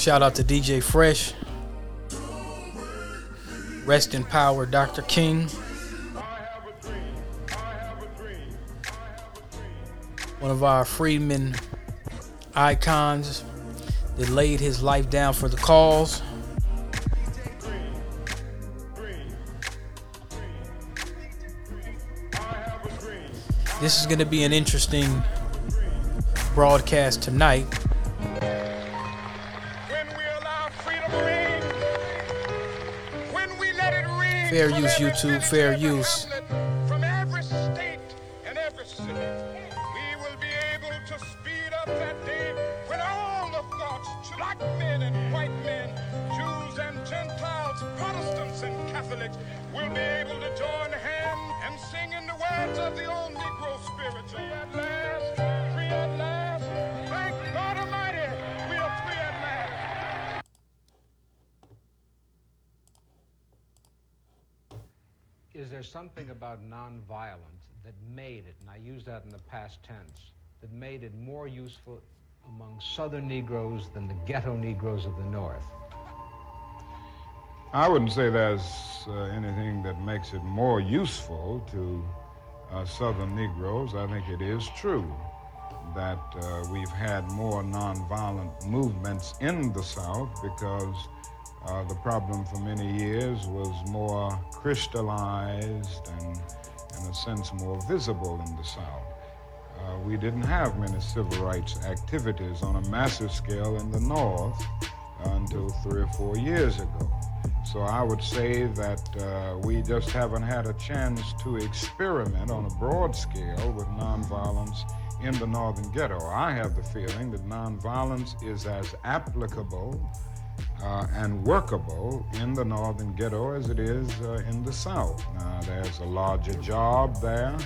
Shout out to DJ Fresh. Rest in power, Dr. King. One of our freedmen icons that laid his life down for the cause. This is going to be an interesting broadcast tonight. Fair use, YouTube, fair use. That in the past tense, that made it more useful among Southern Negroes than the ghetto Negroes of the North? I wouldn't say there's uh, anything that makes it more useful to uh, Southern Negroes. I think it is true that uh, we've had more nonviolent movements in the South because uh, the problem for many years was more crystallized and, in a sense, more visible in the South. Uh, we didn't have many civil rights activities on a massive scale in the North until three or four years ago. So I would say that uh, we just haven't had a chance to experiment on a broad scale with nonviolence in the northern ghetto. I have the feeling that nonviolence is as applicable uh, and workable in the northern ghetto as it is uh, in the south. There's a larger job there.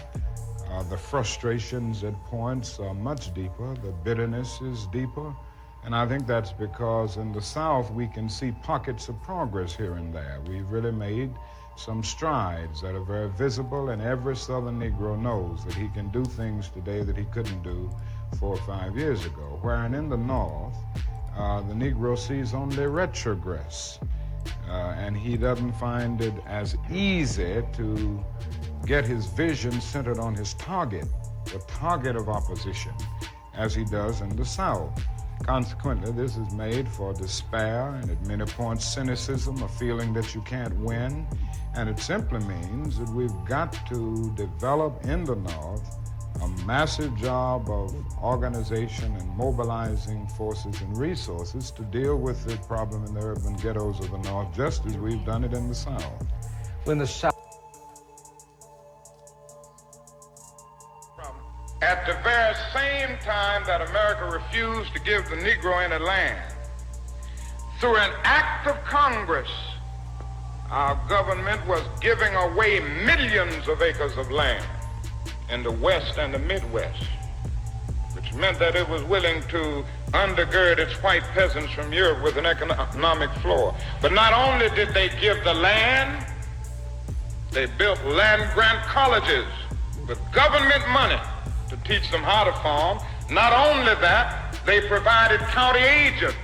Uh, the frustrations at points are much deeper. The bitterness is deeper. And I think that's because in the South we can see pockets of progress here and there. We've really made some strides that are very visible, and every Southern Negro knows that he can do things today that he couldn't do four or five years ago. Wherein in the North, uh, the Negro sees only retrogress. Uh, and he doesn't find it as easy to get his vision centered on his target, the target of opposition, as he does in the South. Consequently, this is made for despair and at many points cynicism, a feeling that you can't win. And it simply means that we've got to develop in the North a massive job of organization and mobilizing forces and resources to deal with the problem in the urban ghettos of the North, just as we've done it in the South. When the South At the very same time that America refused to give the Negro any land, through an act of Congress, our government was giving away millions of acres of land in the West and the Midwest, which meant that it was willing to undergird its white peasants from Europe with an economic floor. But not only did they give the land, they built land grant colleges with government money teach them how to farm. Not only that, they provided county agents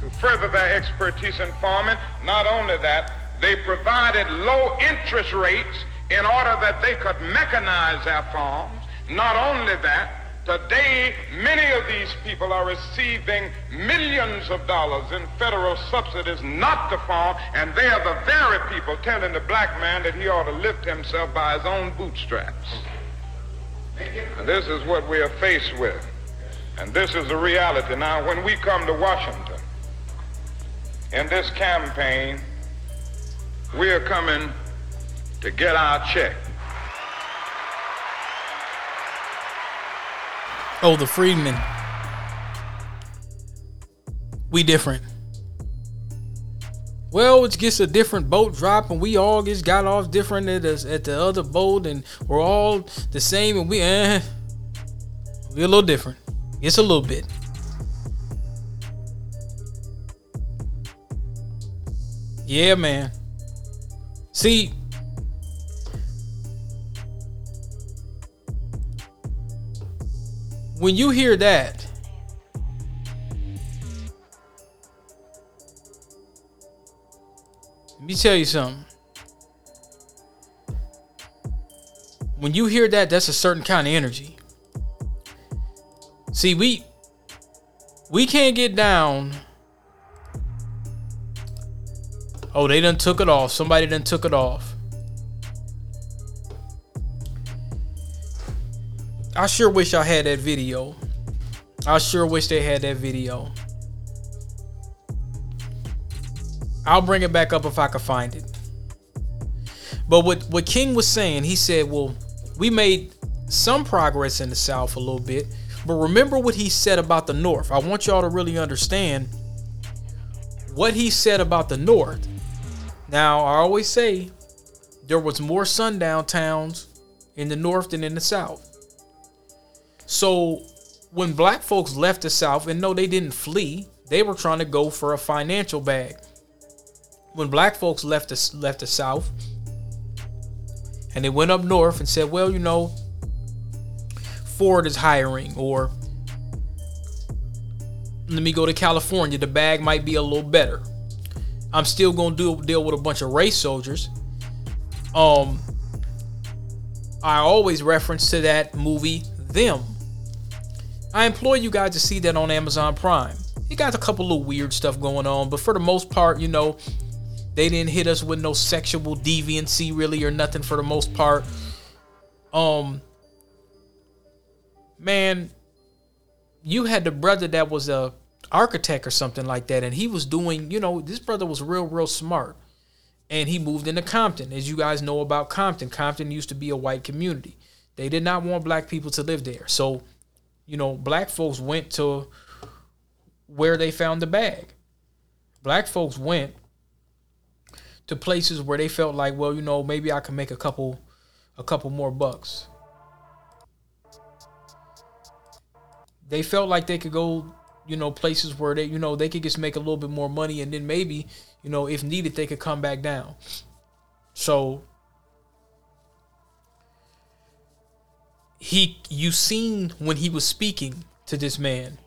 to further their expertise in farming. Not only that, they provided low interest rates in order that they could mechanize their farms. Not only that, today many of these people are receiving millions of dollars in federal subsidies not to farm, and they are the very people telling the black man that he ought to lift himself by his own bootstraps. And this is what we are faced with. And this is the reality. Now, when we come to Washington in this campaign, we are coming to get our check. Oh, the Freedmen. We different. Well, it gets a different boat drop, and we all just got off different at the, at the other boat, and we're all the same, and we eh, we a little different. It's a little bit. Yeah, man. See, when you hear that, me tell you something. When you hear that, that's a certain kind of energy. See, we we can't get down. Oh, they done took it off. Somebody done took it off. I sure wish I had that video. I sure wish they had that video. I'll bring it back up if I can find it. But what, what King was saying, he said, well, we made some progress in the South a little bit. But remember what he said about the North. I want y'all to really understand what he said about the North. Now, I always say there was more sundown towns in the North than in the South. So when black folks left the South, and no, they didn't flee, they were trying to go for a financial bag when black folks left the, left the South and they went up north and said, well, you know, Ford is hiring, or let me go to California. The bag might be a little better. I'm still gonna deal with a bunch of race soldiers. Um, I always reference to that movie, Them. I implore you guys to see that on Amazon Prime. It got a couple of weird stuff going on, but for the most part, you know, they didn't hit us with no sexual deviancy really or nothing for the most part. Um man, you had the brother that was a architect or something like that and he was doing, you know, this brother was real real smart. And he moved into Compton. As you guys know about Compton, Compton used to be a white community. They did not want black people to live there. So, you know, black folks went to where they found the bag. Black folks went to places where they felt like, well, you know, maybe I can make a couple a couple more bucks. They felt like they could go, you know, places where they, you know, they could just make a little bit more money and then maybe, you know, if needed, they could come back down. So he you seen when he was speaking to this man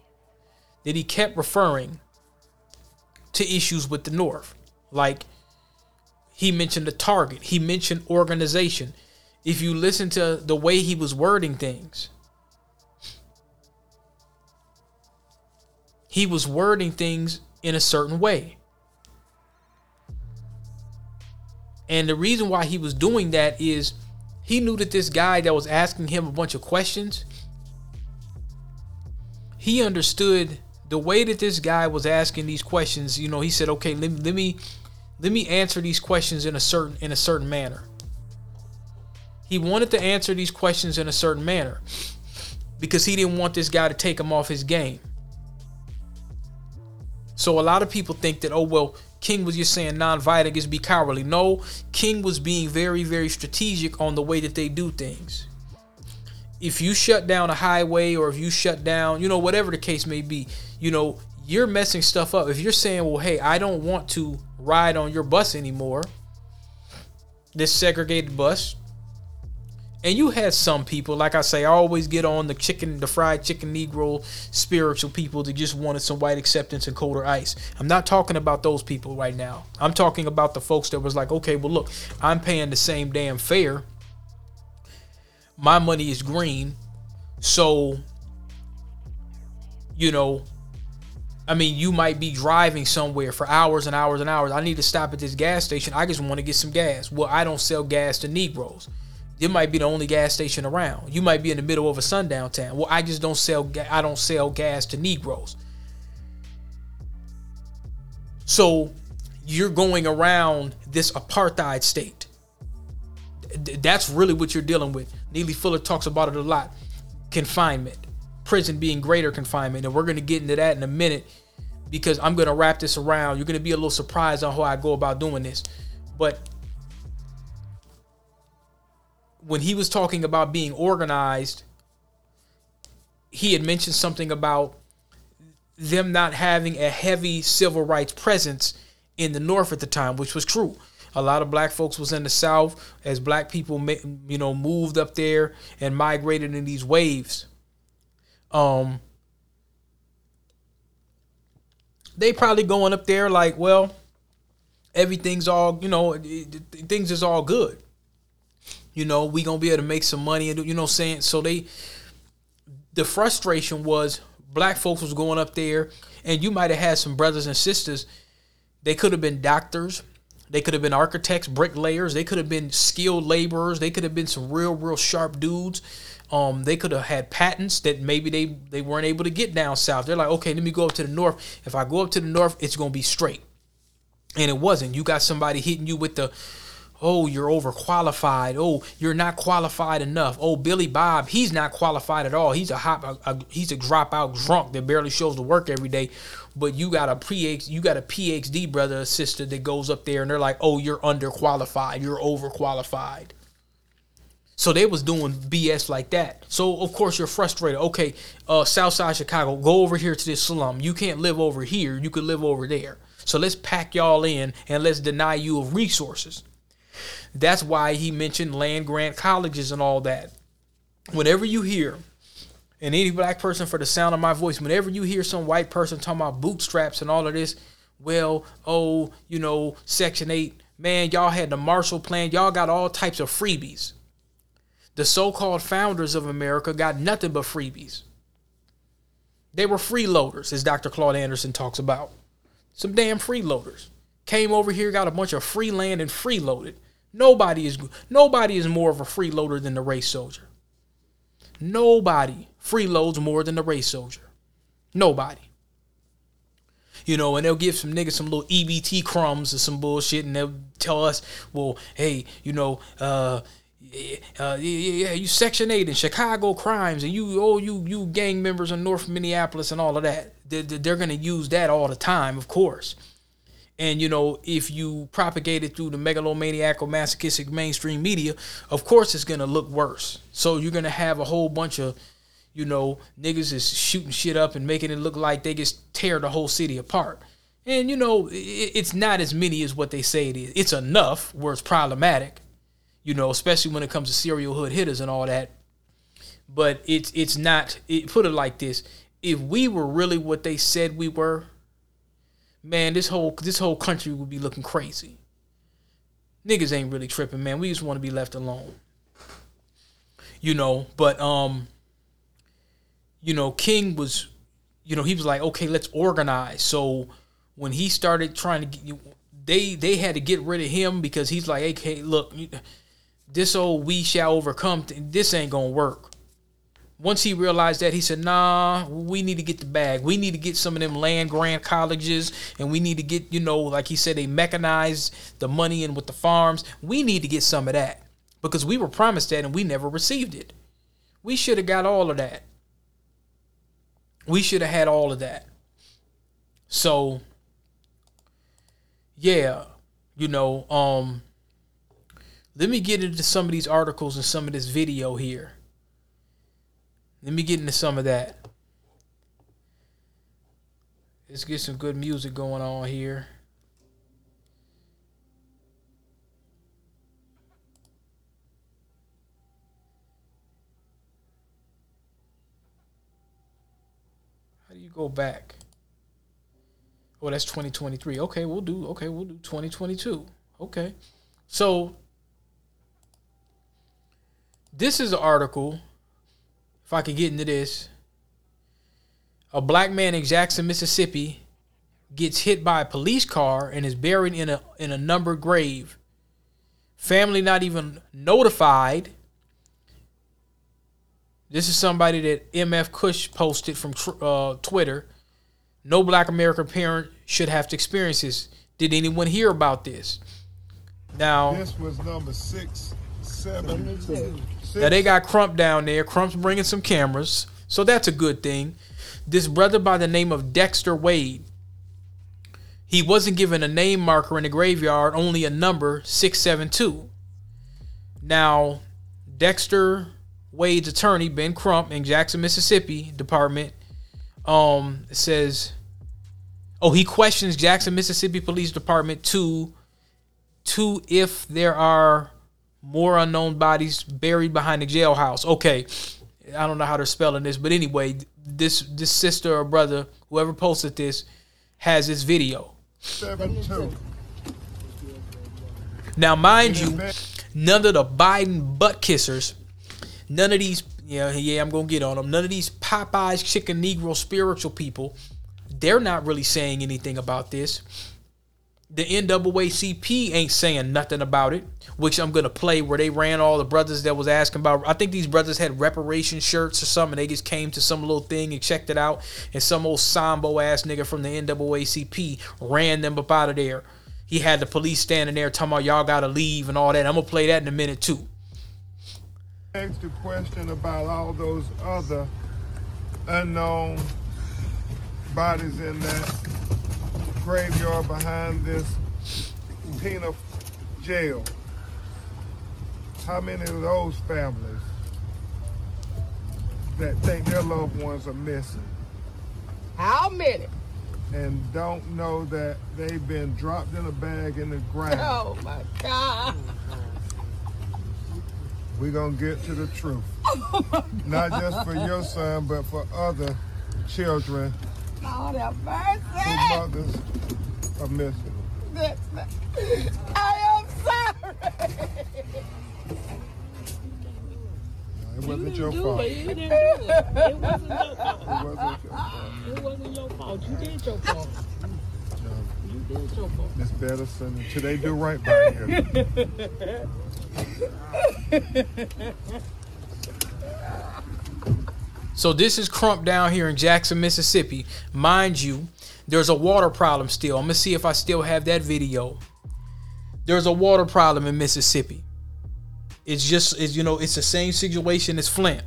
that he kept referring to issues with the North. Like he mentioned a target. He mentioned organization. If you listen to the way he was wording things, he was wording things in a certain way. And the reason why he was doing that is he knew that this guy that was asking him a bunch of questions, he understood the way that this guy was asking these questions. You know, he said, okay, let, let me let me answer these questions in a certain in a certain manner. He wanted to answer these questions in a certain manner because he didn't want this guy to take him off his game. So a lot of people think that, oh well, King was just saying non-violent is be cowardly. No, King was being very, very strategic on the way that they do things. If you shut down a highway or if you shut down, you know, whatever the case may be, you know, you're messing stuff up. If you're saying, well, hey, I don't want to ride on your bus anymore, this segregated bus. And you had some people, like I say, I always get on the chicken, the fried chicken Negro spiritual people that just wanted some white acceptance and colder ice. I'm not talking about those people right now. I'm talking about the folks that was like, okay, well, look, I'm paying the same damn fare. My money is green. So, you know, I mean, you might be driving somewhere for hours and hours and hours. I need to stop at this gas station. I just want to get some gas. Well, I don't sell gas to Negroes. It might be the only gas station around. You might be in the middle of a sundown town. Well, I just don't sell. I don't sell gas to Negroes. So you're going around this apartheid state. That's really what you're dealing with. Neely Fuller talks about it a lot. Confinement, prison being greater confinement, and we're going to get into that in a minute because I'm to wrap this around. You're to be a little surprised on how I go about doing this. But when he was talking about being organized, he had mentioned something about them not having a heavy civil rights presence in the North at the time, which was true. A lot of black folks was in the South as black people, you know, moved up there and migrated in these waves. Um, they probably going up there like, well, everything's all you know things is all good. You know we gonna be able to make some money and you know I'm saying? So they the frustration was black folks was going up there and you might have had some brothers and sisters. They could have been doctors. They could have been architects bricklayers. They could have been skilled laborers. They could have been some real real sharp dudes um, they could have had patents that maybe they they weren't able to get down south they're like okay let me go up to the north if i go up to the north it's gonna be straight and it wasn't. You got somebody hitting you with the, oh, you're overqualified. Oh, you're not qualified enough. Oh, Billy Bob, he's not qualified at all. He's a hop, a, a, he's a dropout drunk that barely shows the work every day. But you got a pre, you got a PhD brother or sister that goes up there and they're like, oh, you're underqualified. You're overqualified. So they was doing BS like that. So of course you're frustrated. Okay, uh, Southside Chicago, go over here to this slum. You can't live over here. You could live over there. So let's pack y'all in and let's deny you of resources. That's why he mentioned land grant colleges and all that. Whenever you hear, and any black person for the sound of my voice, whenever you hear some white person talking about bootstraps and all of this, well, oh, you know, Section 8, man, y'all had the Marshall Plan, y'all got all types of freebies. The so called founders of America got nothing but freebies. They were freeloaders, as Dr. Claude Anderson talks about. Some damn freeloaders came over here, got a bunch of free land and freeloaded. Nobody is nobody is more of a freeloader than the race soldier. Nobody freeloads more than the race soldier. Nobody. You know, and they'll give some niggas some little EBT crumbs or some bullshit, and they'll tell us, well, hey, you know, uh, uh, yeah, you Section Eight in Chicago crimes, and you, oh, you, you gang members in North Minneapolis and all of that. They're, they're going to use that all the time, of course. And you know, if you propagate it through the megalomaniacal, masochistic mainstream media, of course it's gonna look worse. So you're gonna have a whole bunch of, you know, niggas is shooting shit up and making it look like they just tear the whole city apart. And you know, it's not as many as what they say it is. It's enough where it's problematic you know, especially when it comes to serial hood hitters and all that. But it's it's not. It, put it like this: if we were really what they said we were, man, this whole this whole country would be looking crazy. Niggas ain't really tripping, man. We just want to be left alone. You know, but um, you know, King was, you know, he was like, okay, let's organize. So when he started trying to get, they they had to get rid of him because he's like, hey, look this old we shall overcome this ain't gonna work. Once he realized that he said nah we need to get the bag. We need to get some of them land grant colleges and we need to get you know like he said they mechanize the money in with the farms. We need to get some of that because we were promised that and we never received it. We should have got all of that. We should have had all of that. So yeah you know um let me get into some of these articles and some of this video here. Let me get into some of that. Let's get some good music going on here. How do you go back? Oh, that's 2023. Okay, we'll do okay, we'll do 2022. Okay. So this is an article. If I could get into this, a black man in Jackson, Mississippi, gets hit by a police car and is buried in a in a numbered grave. Family not even notified. This is somebody that MF Kush posted from uh, Twitter. No black American parent should have to experience this. Did anyone hear about this? Now, this was number six, seven, two. Now they got Crump down there. Crump's bringing some cameras, so that's a good thing. This brother by the name of Dexter Wade, he wasn't given a name marker in the graveyard, only a number 672. Now, Dexter Wade's attorney, Ben Crump, in Jackson, Mississippi Department, um, says, oh, he questions Jackson, Mississippi Police Department to, to if there are more unknown bodies buried behind the jailhouse. Okay, I don't know how they're spelling this, but anyway, this this sister or brother, whoever posted this, has this video. Seven two. Now, mind you, none of the Biden butt kissers, none of these, yeah, yeah, I'm gonna get on them. None of these Popeyes chicken Negro spiritual people, they're not really saying anything about this. The NAACP ain't saying nothing about it, which I'm gonna play where they ran all the brothers that was asking about. I think these brothers had reparation shirts or something. They just came to some little thing and checked it out, and some old sambo ass nigga from the NAACP ran them up out of there. He had the police standing there talking about y'all gotta leave and all that. I'm gonna play that in a minute too. The question about all those other unknown bodies in that graveyard behind this penal jail. How many of those families that think their loved ones are missing How many? and don't know that they've been dropped in a bag in the ground? Oh my God. We're gonna get to the truth. Oh, Not just for your son, but for other children Lord have whose mercy. mothers are missing. I am sorry. It wasn't your fault. it. It You didn't do it. It wasn't your fault. wasn't your fault. It wasn't your fault. You did your fault. You did your fault. Miss Bettison, until they do right by you. So this is Crump down here in Jackson, Mississippi. Mind you, there's a water problem still. I'm gonna see if I still have that video. There's a water problem in Mississippi. It's just, it's, you know, it's the same situation as Flint.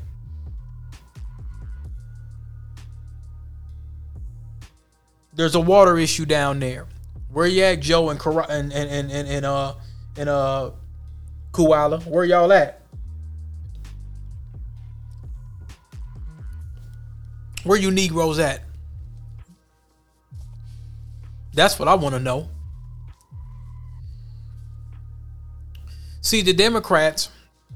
There's a water issue down there. Where you at, Joe and and and and, and, uh and uh Koala? Where y'all at? Where you Negroes at? That's what I want to know. See, the Democrats,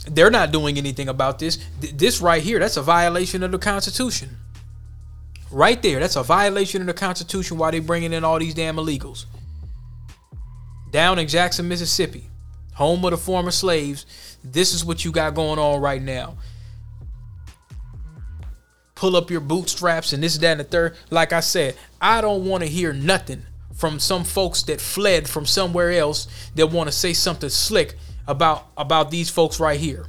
they're not doing anything about this. Th- This right here, that's a violation of the Constitution. Right there, that's a violation of the Constitution why they bringing in all these damn illegals. Down in Jackson, Mississippi, home of the former slaves, this is what you got going on right now pull up your bootstraps and this, that, and the third. Like I said, I don't want to hear nothing from some folks that fled from somewhere else that want to say something slick about about these folks right here.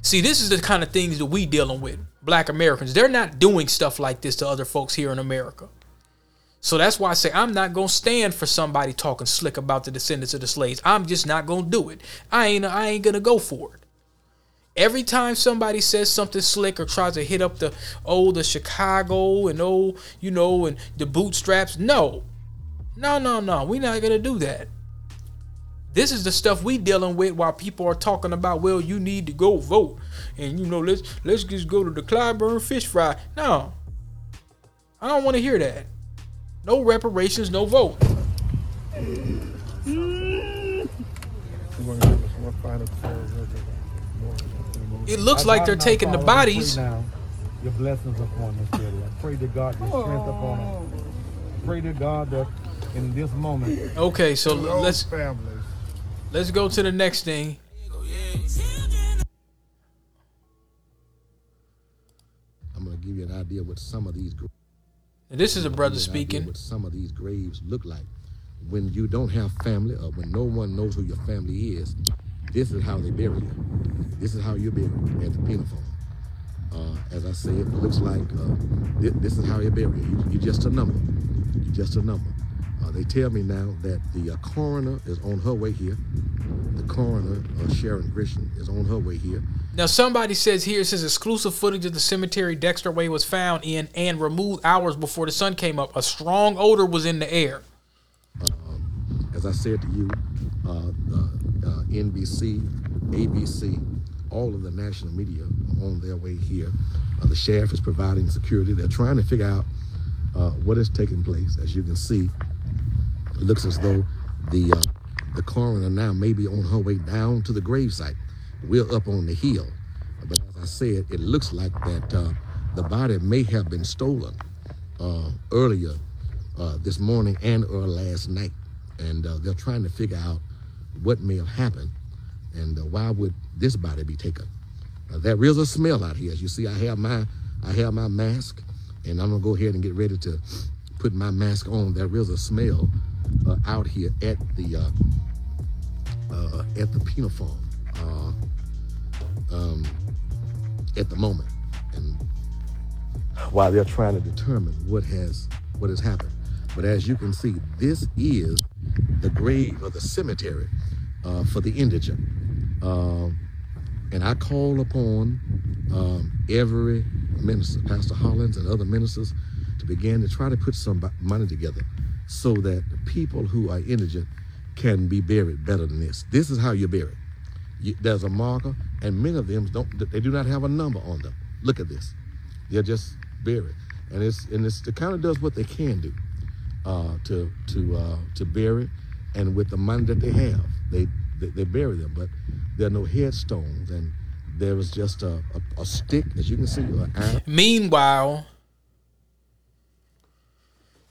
See, this is the kind of things that we dealing with, black Americans. They're not doing stuff like this to other folks here in America. So that's why I say I'm not gonna stand for somebody talking slick about the descendants of the slaves. I'm just not gonna do it. I ain't I ain't gonna go for it. Every time somebody says something slick or tries to hit up the oh the Chicago and oh you know and the bootstraps, no, no, no, no, we're not gonna do that. This is the stuff we dealing with while people are talking about well you need to go vote and you know let's let's just go to the Clyburn fish fry. No, I don't want to hear that. No reparations, no vote. You want to give us one final call? It looks like they're taking the bodies. Now, your blessings upon this daddy. I pray to God your strength upon him. Pray to God that in this moment, Okay, so let's families. let's go to the next thing. I'm going to give you an idea what some of these gra- And this is a brother give you an idea speaking. What some of these graves look like when you don't have family or when no one knows who your family is. This is how they bury you. This is how you're buried at the penal farm. Uh, as I said, it looks like uh, this, this is how you bury you. you. You're just a number. You're just a number. Uh, they tell me now that the uh, coroner is on her way here. The coroner, uh, Sharon Grisham, is on her way here. Now somebody says here it says exclusive footage of the cemetery Dexter Wade was found in and removed hours before the sun came up. A strong odor was in the air. as I said to you, uh, NBC, ABC, all of the national media are on their way here. Uh, the sheriff is providing security. They're trying to figure out uh, what is taking place. As you can see, it looks as though the uh, the coroner now may be on her way down to the gravesite. We're up on the hill, but as I said, it looks like that uh, the body may have been stolen uh, earlier this morning and or last night, and they're trying to figure out what may have happened, and uh, why would this body be taken? Uh, there is a smell out here. As you see, I have my I have my mask, and I'm gonna go ahead and get ready to put my mask on. There is a smell uh, out here at the uh, uh, at the penal farm uh, um, at the moment, and while they're trying to determine what has what has happened. But as you can see, this is the grave or the cemetery uh, for the indigent. Um, and I call upon um, every minister, Pastor Hollins and other ministers, to begin to try to put some money together so that the people who are indigent can be buried better than this. This is how you're buried. You, there's a marker, and many of them don't. They do not have a number on them. Look at this. They're just buried, and it's and it's, it kind of does what they can do uh, to to uh, to bury, and with the money that they have, they they, they bury them. But there are no headstones, and there is just a, a, a stick, as you can see, an Meanwhile,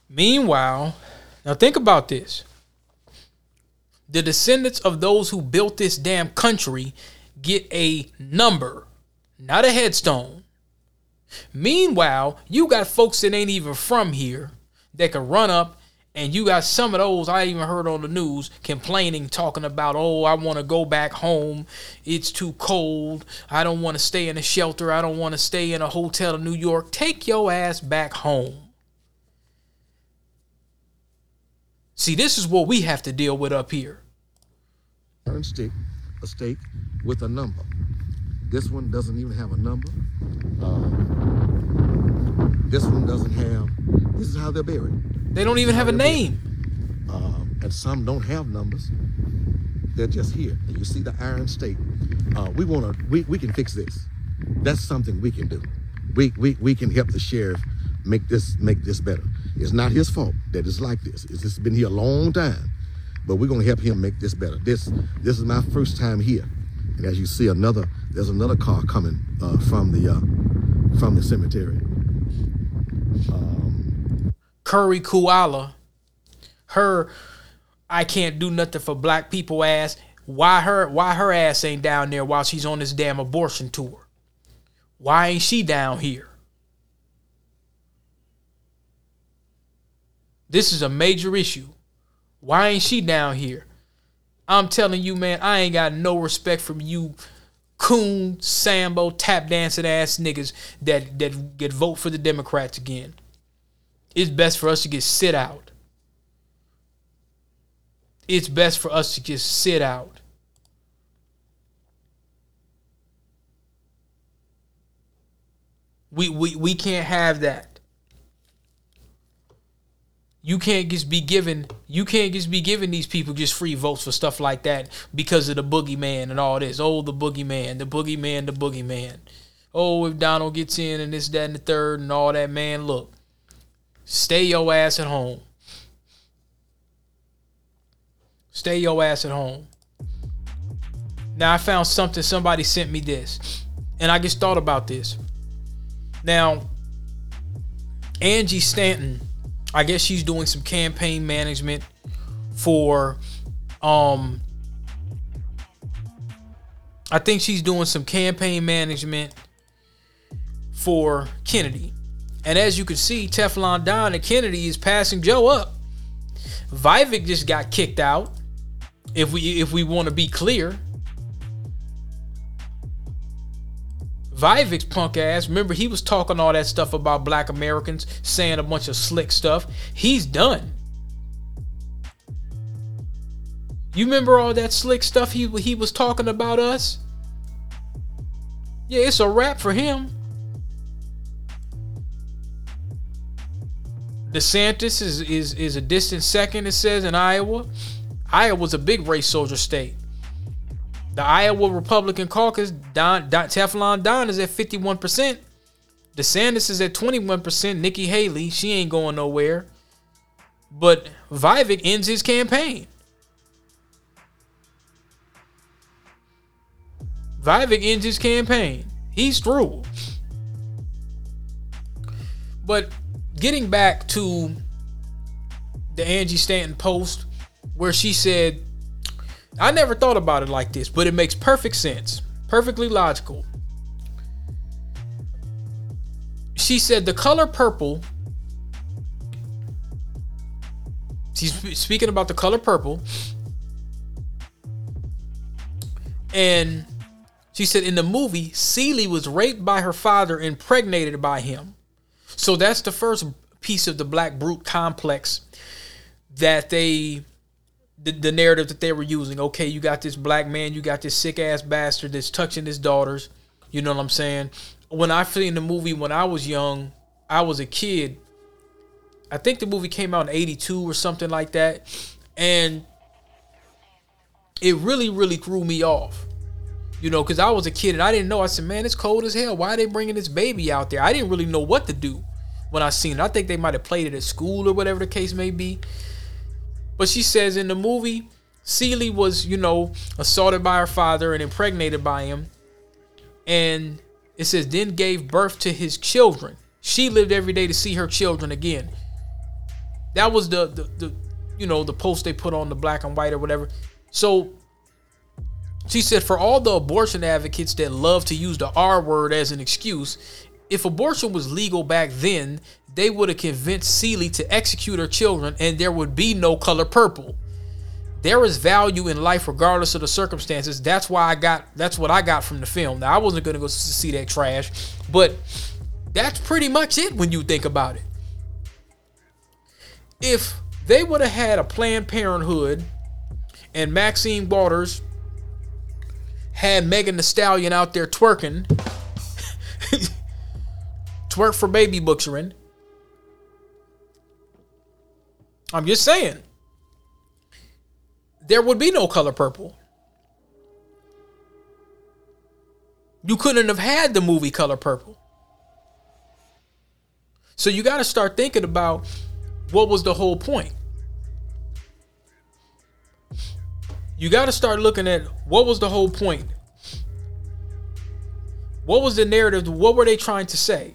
meanwhile, now think about this. The descendants of those who built this damn country get a number, not a headstone. Meanwhile, you got folks that ain't even from here that can run up and you got some of those I even heard on the news complaining, talking about, oh, I want to go back home. It's too cold. I don't want to stay in a shelter. I don't want to stay in a hotel in New York. Take your ass back home. See, this is what we have to deal with up here. iron stick, a stake with a number. This one doesn't even have a number. Uh, this one doesn't have. This is how they're buried. They don't even have a name. Um, and some don't have numbers. They're just here. And you see the iron state. Uh, we want to. We, we can fix this. That's something we can do. We, we we can help the sheriff make this make this better. It's not his fault that it's like this. It's just been here a long time, but we're gonna help him make this better. This this is my first time here, and as you see, another there's another car coming uh, from the uh, from the cemetery. Curry Kuala, her I can't do nothing for black people ass. Why her why her ass ain't down there while she's on this damn abortion tour? Why ain't she down here? This is a major issue. Why ain't she down here? I'm telling you, man, I ain't got no respect from you coon, sambo, tap dancing ass niggas that that get vote for the Democrats again. It's best for us to just sit out. It's best for us to just sit out. We we we can't have that. You can't just be given you can't just be giving these people just free votes for stuff like that because of the boogeyman and all this. Oh, the boogeyman, the boogeyman, the boogeyman. Oh, if Donald gets in and this, that, and the third and all that, man, look. Stay your ass at home. Stay your ass at home. Now I found something somebody sent me this. And I just thought about this. Now, Angie Stanton, I guess she's doing some campaign management for um I think she's doing some campaign management for Kennedy. And as you can see, Teflon Don and Kennedy is passing Joe up. Vivek just got kicked out. If we if we want to be clear. Vivek's punk ass, remember he was talking all that stuff about black Americans, saying a bunch of slick stuff. He's done. You remember all that slick stuff he he was talking about us? Yeah, it's a wrap for him. DeSantis is, is is a distant second, it says in Iowa. Iowa's a big race soldier state. The Iowa Republican caucus, Don, Don Teflon Don is at 51%. DeSantis is at 21%. Nikki Haley, she ain't going nowhere. But Vivek ends his campaign. Vivek ends his campaign. He's through. But getting back to the Angie Stanton post where she said I never thought about it like this, but it makes perfect sense. Perfectly logical. She said the color purple. She's speaking about the color purple. And she said in the movie, Celie was raped by her father, impregnated by him. So that's the first piece of the black brute complex that they the, the narrative that they were using. Okay, you got this black man, you got this sick ass bastard that's touching his daughters. You know what I'm saying? When I seen the movie when I was young, I was a kid. I think the movie came out in 82 or something like that. And it really, really threw me off. You know, because I was a kid and I didn't know. I said, man, it's cold as hell. Why are they bringing this baby out there? I didn't really know what to do when I seen it. I think they might have played it at school or whatever the case may be. But she says in the movie, Celie was, you know, assaulted by her father and impregnated by him. And it says, then gave birth to his children. She lived every day to see her children again. That was the, the, the you know, the post they put on the black and white or whatever. So she said, for all the abortion advocates that love to use the R word as an excuse, if abortion was legal back then, they would have convinced Celie to execute her children and there would be no color purple. There is value in life regardless of the circumstances. That's why I got that's what I got from the film. Now I wasn't gonna go see that trash, but that's pretty much it when you think about it. If they would have had a Planned Parenthood and Maxine Waters had Megan Thee Stallion out there twerking, twerk for baby butchering. I'm just saying, there would be no color purple. You couldn't have had the movie Color Purple. So you got to start thinking about what was the whole point. You got to start looking at what was the whole point. What was the narrative? What were they trying to say?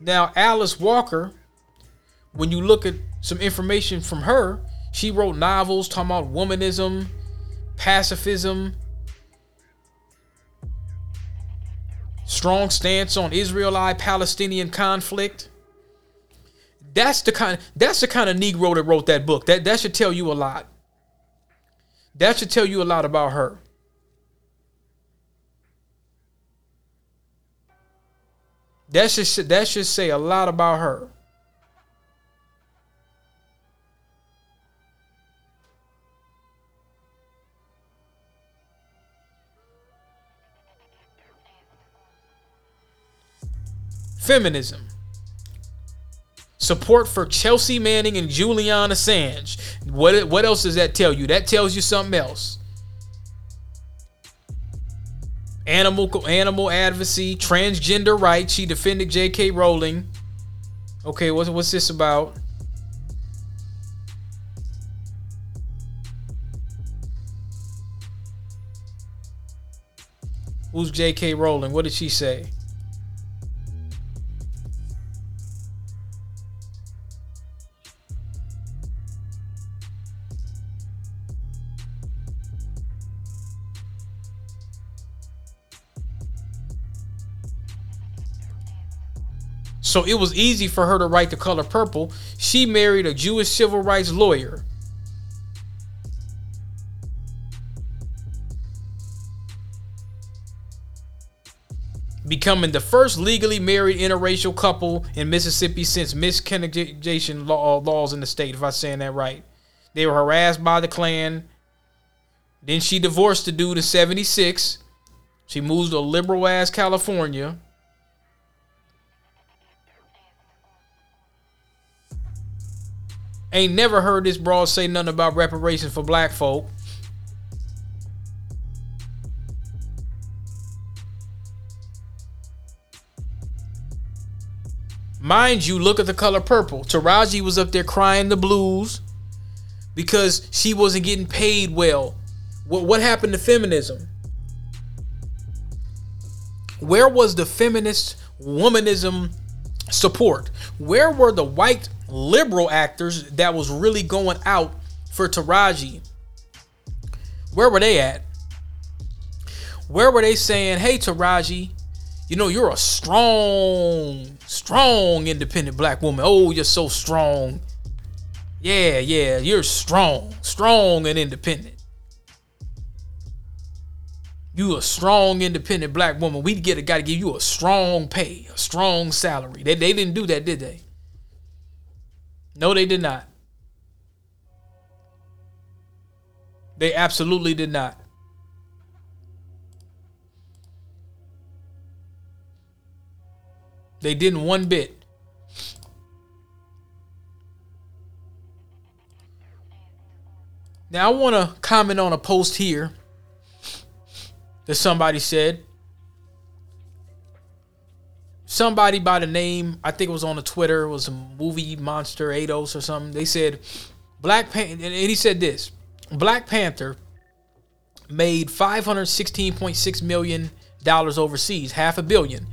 Now, Alice Walker, when you look at some information from her, she wrote novels talking about womanism, pacifism, strong stance on Israeli-Palestinian conflict. That's the kind that's the kind of Negro that wrote that book. That that should tell you a lot. That should tell you a lot about her. That should that should say a lot about her. Feminism. Support for Chelsea Manning and Julian Assange. What what else does that tell you? That tells you something else. Animal animal advocacy, transgender rights. She defended J.K. Rowling. Okay, what's what's this about? Who's J.K. Rowling? What did she say? So it was easy for her to write the color purple. She married a Jewish civil rights lawyer. Becoming the first legally married interracial couple in Mississippi since miscegenation law, laws in the state, if I'm saying that right. They were harassed by the Klan. Then she divorced the dude in 76. She moves to liberal ass California. Ain't never heard this broad say nothing about reparations for black folk. Mind you, look at the color purple. Taraji was up there crying the blues because she wasn't getting paid well. What, what happened to feminism? Where was the feminist womanism support? Where were the white liberal actors that was really going out for Taraji? Where were they at? Where were they saying, hey, Taraji, you know, you're a strong, strong independent black woman. Oh, you're so strong. Yeah, yeah, you're strong, strong and independent. You a strong independent black woman. We get a got to give you a strong pay, a strong salary. They, they didn't do that, did they? No, they did not. They absolutely did not. They didn't one bit. Now I want to comment on a post here that somebody said. Somebody by the name, I think it was on the Twitter, it was a movie monster Ados or something. They said Black Panther, and he said this: Black Panther made 516.6 million dollars overseas, half a billion.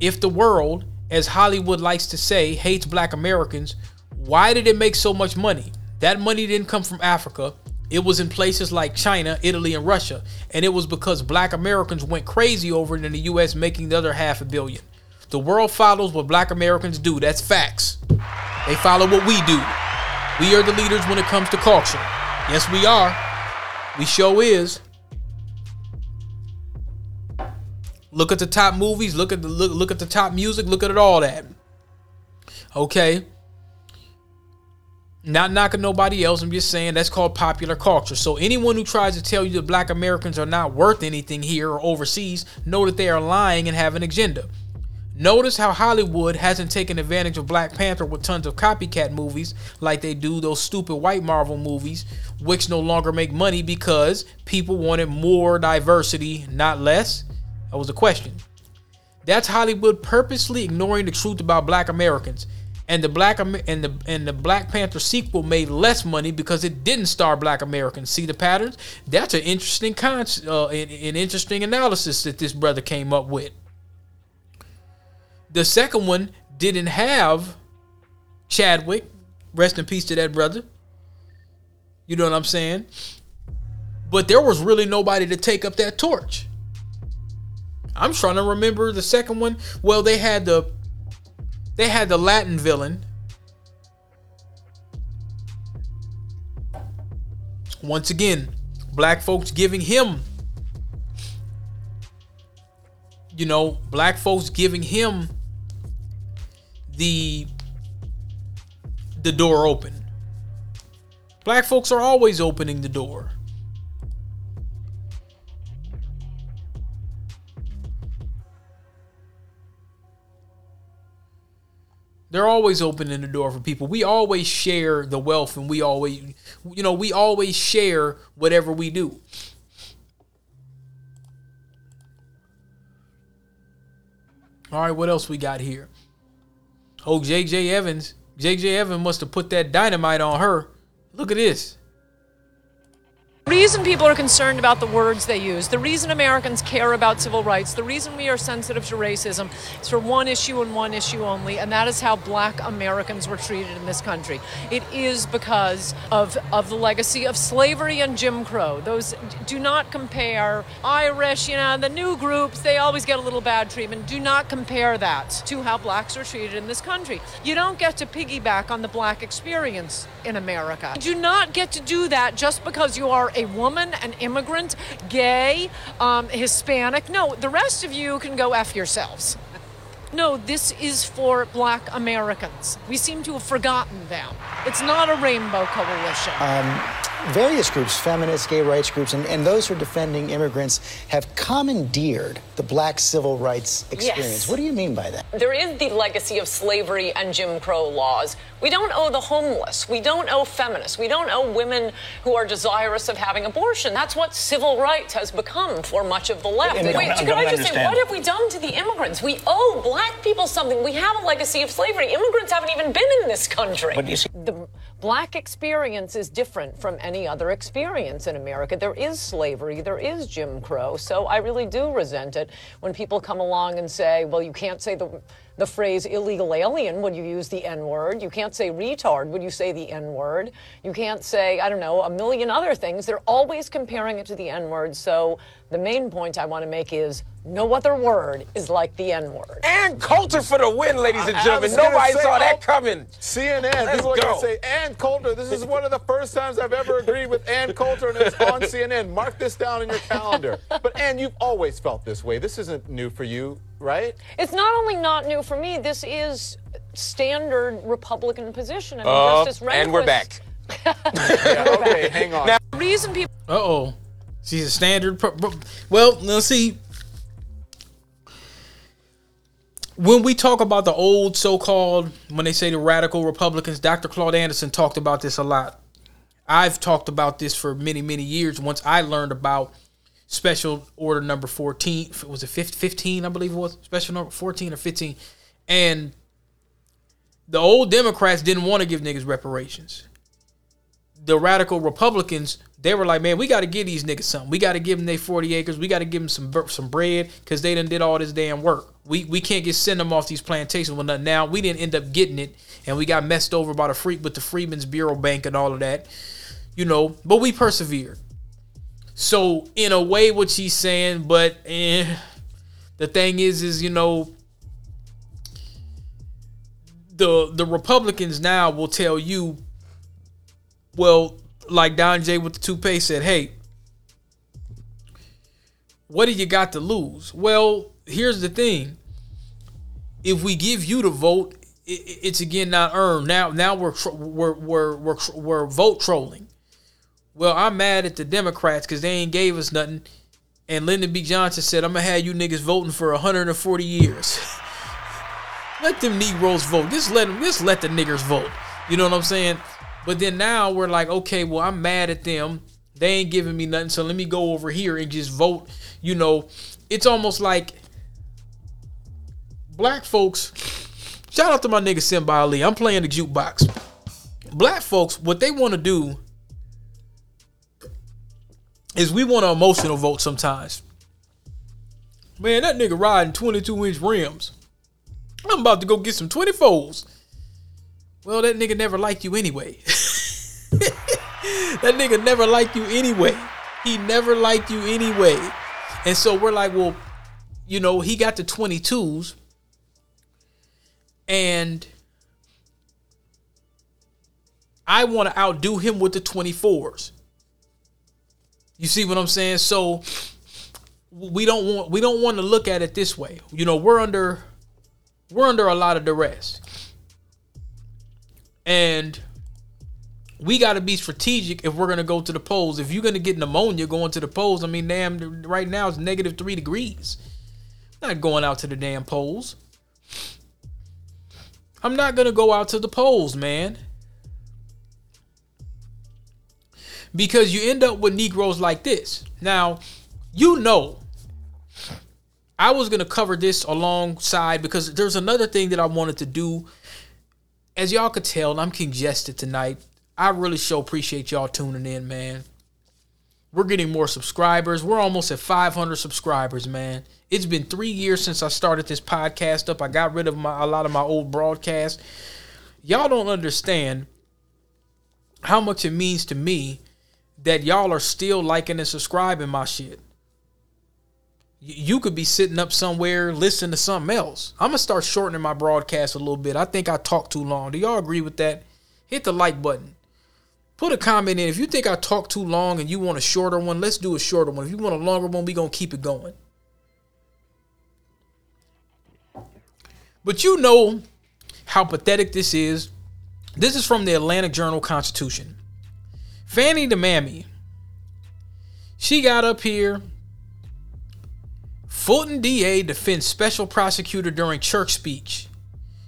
If the world, as Hollywood likes to say, hates black Americans, why did it make so much money? That money didn't come from Africa. It was in places like China, Italy, and Russia. And it was because black Americans went crazy over it in the US, making the other half a billion. The world follows what black Americans do. That's facts. They follow what we do. We are the leaders when it comes to culture. Yes, we are. We show is. Look at the top movies, look at the look, look at the top music, look at it all that. Okay. Not knocking nobody else. I'm just saying that's called popular culture. So anyone who tries to tell you that black Americans are not worth anything here or overseas, know that they are lying and have an agenda. Notice how Hollywood hasn't taken advantage of Black Panther with tons of copycat movies like they do those stupid white Marvel movies, which no longer make money because people wanted more diversity, not less. That was the question. That's Hollywood purposely ignoring the truth about black Americans and the black and the and the Black Panther sequel made less money because it didn't star black Americans. See the patterns? That's an interesting con- uh, an, an interesting analysis that this brother came up with. The second one didn't have Chadwick. Rest in peace to that brother. You know what I'm saying? But there was really nobody to take up that torch. I'm trying to remember the second one. Well, they had the they had the Latin villain. Once again, black folks giving him you know, black folks giving him the the door open. Black folks are always opening the door. They're always opening the door for people. We always share the wealth and we always, you know, we always share whatever we do. All right, what else we got here? Oh, J.J. Evans. J.J. Evans must have put that dynamite on her. Look at this. The reason people are concerned about the words they use, the reason Americans care about civil rights, the reason we are sensitive to racism is for one issue and one issue only, and that is how black Americans were treated in this country. It is because of, of the legacy of slavery and Jim Crow. Those do not compare Irish, you know, the new groups, they always get a little bad treatment. Do not compare that to how blacks are treated in this country. You don't get to piggyback on the black experience in America. You do not get to do that just because you are a woman, an immigrant, gay, um, Hispanic. No, the rest of you can go F yourselves. No, this is for black Americans. We seem to have forgotten them. It's not a rainbow coalition. Um, various groups, feminists, gay rights groups, and, and those who are defending immigrants have commandeered the black civil rights experience. Yes. What do you mean by that? There is the legacy of slavery and Jim Crow laws. We don't owe the homeless. We don't owe feminists. We don't owe women who are desirous of having abortion. That's what civil rights has become for much of the left. Wait, can I just say, what have we done to the immigrants? We owe black people something. We have a legacy of slavery. Immigrants haven't even been in this country. You see- the black experience is different from any other experience in America. There is slavery, there is Jim Crow. So I really do resent it when people come along and say, well, you can't say the the phrase illegal alien when you use the N word. You can't say retard when you say the N word. You can't say, I don't know, a million other things. They're always comparing it to the N word. So the main point I want to make is no other word is like the N word. And Coulter for the win, ladies and I- I gentlemen. Nobody say, saw that oh, coming. CNN. Let's people are go. going to say, Ann Coulter. This is one of the first times I've ever agreed with Ann Coulter, and it's on CNN. Mark this down in your calendar. But Ann, you've always felt this way. This isn't new for you, right? It's not only not new for me, this is standard Republican position. I mean, Uh, Justice and we're back. Yeah, okay, hang on. Now, reason people Uh oh. She's a standard. Pro- pro- well, now see. When we talk about the old so called, when they say the radical Republicans, Dr. Claude Anderson talked about this a lot. I've talked about this for many, many years. Once I learned about special order number 14, was it 15, I believe it was? Special number 14 or 15. And the old Democrats didn't want to give niggas reparations the radical Republicans, they were like, man, we got to give these niggas something. We got to give them their 40 acres. We got to give them some some bread because they done did all this damn work. We we can't just send them off these plantations with nothing. Now we didn't end up getting it, and we got messed over by the freak with the Freedmen's Bureau Bank and all of that, you know. But we persevered. So in a way, what she's saying, but eh, the thing is, is you know, the the Republicans now will tell you well, like Don J with the toupee said, hey, what do you got to lose? Well, here's the thing. If we give you the vote, it's again not earned. Now, now we're we're we're we're, we're vote trolling. Well, I'm mad at the Democrats because they ain't gave us nothing. And Lyndon B. Johnson said, "I'm gonna have you niggas voting for 140 years. let them Negroes vote. Just let them. Just let the niggers vote. You know what I'm saying? But then now we're like, okay, well, I'm mad at them. They ain't giving me nothing, so let me go over here and just vote. You know, it's almost like black folks. Shout out to my nigga Simba Ali. I'm playing the jukebox. Black folks, what they want to do is we want to emotional vote sometimes. Man, that nigga riding 22 inch rims. I'm about to go get some 24s. Well, that nigga never liked you anyway. that nigga never liked you anyway. He never liked you anyway. And so we're like, well, you know, he got the 22s and I want to outdo him with the 24s. You see what I'm saying? So we don't want we don't want to look at it this way. You know, we're under we're under a lot of duress. And we got to be strategic if we're going to go to the polls. If you're going to get pneumonia going to the polls, I mean, damn, right now it's negative three degrees. I'm not going out to the damn polls. I'm not going to go out to the polls, man. Because you end up with Negroes like this. Now, you know, I was going to cover this alongside because there's another thing that I wanted to do as y'all could tell, I'm congested tonight. I really sure appreciate y'all tuning in, man. We're getting more subscribers. We're almost at 500 subscribers, man. It's been three years since I started this podcast up. I got rid of my a lot of my old broadcasts. Y'all don't understand how much it means to me that y'all are still liking and subscribing my shit. You could be sitting up somewhere listening to something else. I'm gonna start shortening my broadcast a little bit. I think I talk too long. Do y'all agree with that? Hit the like button. Put a comment in. If you think I talk too long and you want a shorter one, let's do a shorter one. If you want a longer one, we gonna keep it going. But you know how pathetic this is. This is from the Atlantic Journal Constitution. Fannie the Mammy. She got up here. Fulton DA defends special prosecutor during church speech.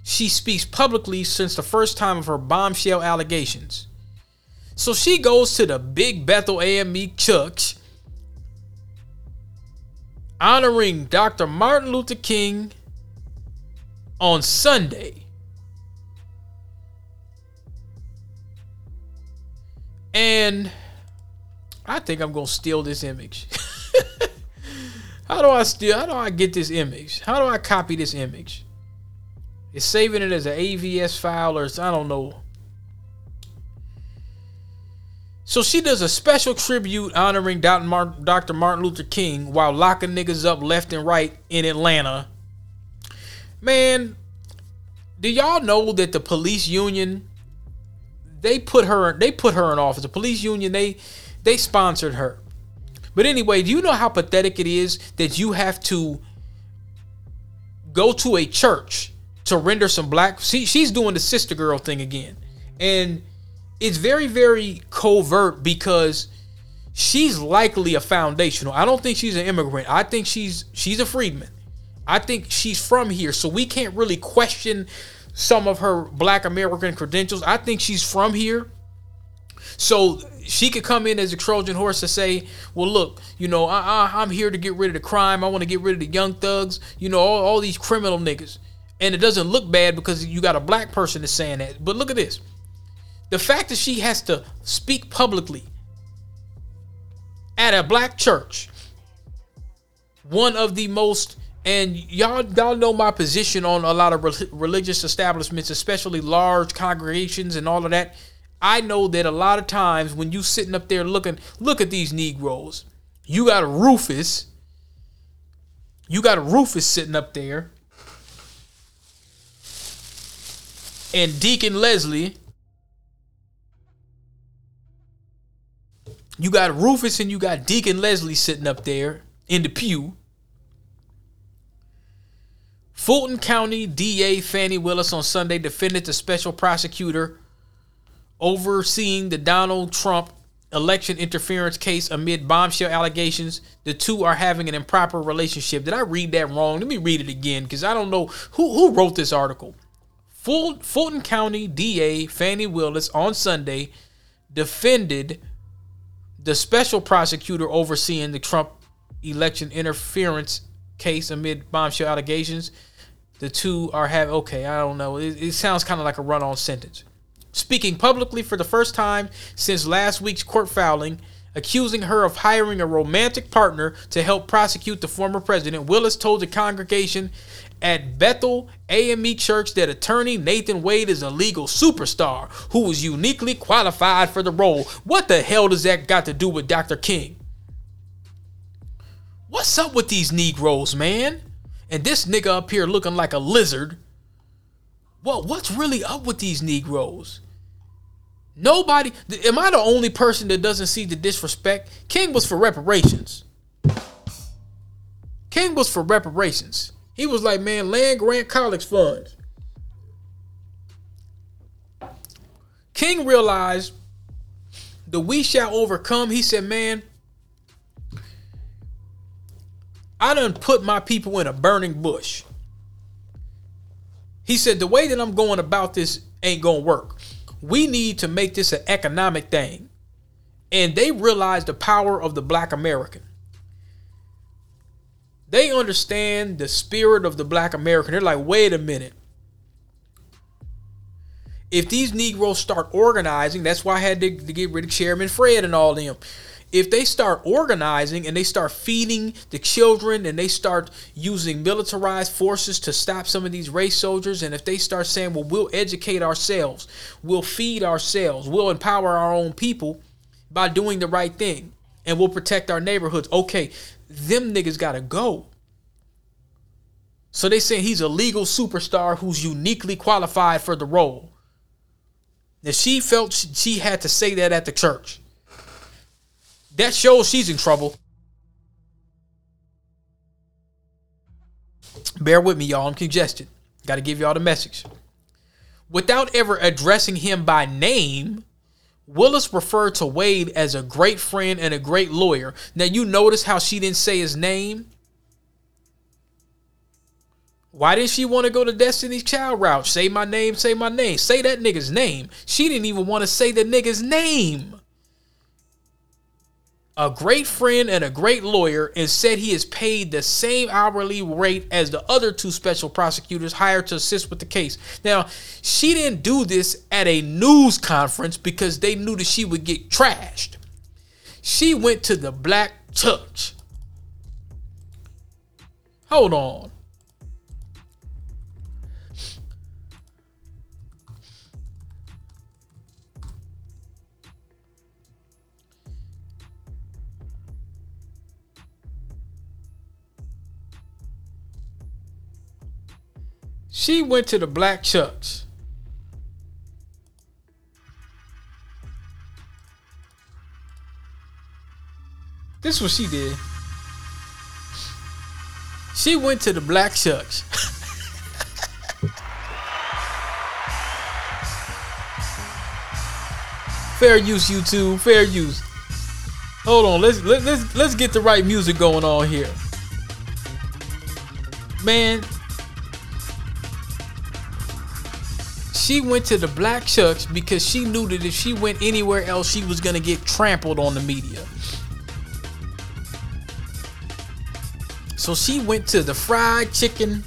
She speaks publicly since the first time of her bombshell allegations. So she goes to the Big Bethel AME Church honoring Dr. Martin Luther King on Sunday. And I think I'm to steal this image. how do I steal? How do I get this image? How do I copy this image? It's saving it as an AVS file or I don't know. So she does a special tribute honoring Dr. Martin Luther King while locking niggas up left and right in Atlanta. Man, do y'all know that the police union they put her they put her in office. The police union they they sponsored her. But anyway, do you know how pathetic it is that you have to go to a church to render some black see she's doing the sister girl thing again. And it's very very covert because she's likely a foundational. I don't think she's an immigrant. I think she's she's a freedman. I think she's from here, so we can't really question some of her black American credentials. I think she's from here. So she could come in as a Trojan horse to say, well, look, you know, I, I, am here to get rid of the crime. I want to get rid of the young thugs, you know, all, all these criminal niggas. And it doesn't look bad because you got a black person that's saying that. But look at this. The fact that she has to speak publicly at a black church, one of the most and y'all y'all know my position on a lot of re- religious establishments, especially large congregations and all of that. I know that a lot of times when you sitting up there looking, look at these Negroes. You got a Rufus. You got a Rufus sitting up there. And Deacon Leslie. You got Rufus and you got Deacon Leslie sitting up there in the pew. Fulton County DA Fani Willis on Sunday defended the special prosecutor overseeing the Donald Trump election interference case amid bombshell allegations. The two are having an improper relationship. Did I read that wrong? Let me read it again because I don't know who, who wrote this article. Fulton County DA Fani Willis on Sunday defended the special prosecutor overseeing the Trump election interference case amid bombshell allegations the two are having okay i don't know. It, it sounds kind of like a run-on sentence. Speaking publicly for the first time since last week's court filing accusing her of hiring a romantic partner to help prosecute the former president willis told the congregation at bethel ame church that attorney nathan wade is a legal superstar who is uniquely qualified for the role. What the hell does that got to do with dr king? What's up with these negroes man and this nigga up here looking like a lizard. Well, what's really up with these Negroes? Nobody am I the only person that doesn't see the disrespect? King was for reparations. King was for reparations. He was like, man, land grant college funds. King realized the we shall overcome. He said, man, I done put my people in a burning bush. He said, the way that I'm going about this ain't gonna work. We need to make this an economic thing. And they realize the power of the black American. They understand the spirit of the black American. They're like, wait a minute. If these Negroes start organizing, that's why I had to, to get rid of Chairman Fred and all them if they start organizing and they start feeding the children and they start using militarized forces to stop some of these race soldiers and if they start saying well we'll educate ourselves we'll feed ourselves we'll empower our own people by doing the right thing and we'll protect our neighborhoods okay them niggas gotta go. So they say he's a legal superstar who's uniquely qualified for the role. Now she felt she had to say that at the church that shows she's in trouble. Bear with me, y'all. I'm congested. Got to give y'all the message. Without ever addressing him by name, Willis referred to Wade as a great friend and a great lawyer. Now, you notice how she didn't say his name? Why didn't she want to go to Destiny's Child route? Say my name, say my name. Say that nigga's name. She didn't even want to say the nigga's name a great friend and a great lawyer and said he is paid the same hourly rate as the other two special prosecutors hired to assist with the case. Now, she didn't do this at a news conference because they knew that she would get trashed. She went to the black church. Hold on. She went to the Black Chucks. This is what she did. She went to the Black Chucks. Fair use, YouTube. Fair use. Hold on. Let's let, let's let's get the right music going on here. Man, she went to the Black Chucks because she knew that if she went anywhere else, she was gonna get trampled on the media. So she went to the fried chicken,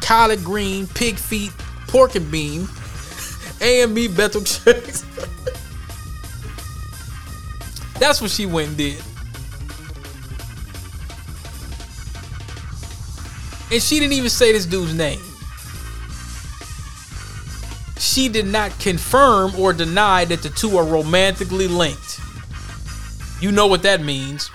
collard green, pig feet, pork and bean, AME Bethel Chucks. That's what she went and did. And she didn't even say this dude's name. She did not confirm or deny that the two are romantically linked. You know what that means.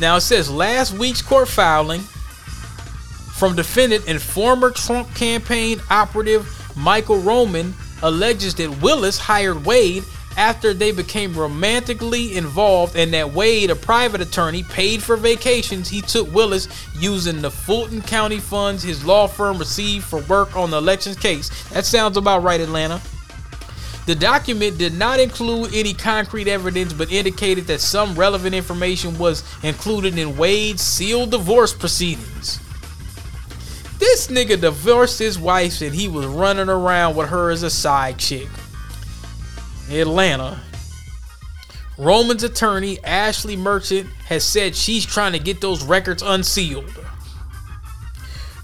Now it says last week's court filing from defendant and former Trump campaign operative Michael Roman alleges that Willis hired Wade after they became romantically involved and that Wade, a private attorney, paid for vacations he took Willis using the Fulton County funds his law firm received for work on the elections case. That sounds about right, Atlanta. The document did not include any concrete evidence but indicated that some relevant information was included in Wade's sealed divorce proceedings. This nigga divorced his wife and he was running around with her as a side chick. Atlanta. Roman's attorney, Ashley Merchant, has said she's trying to get those records unsealed.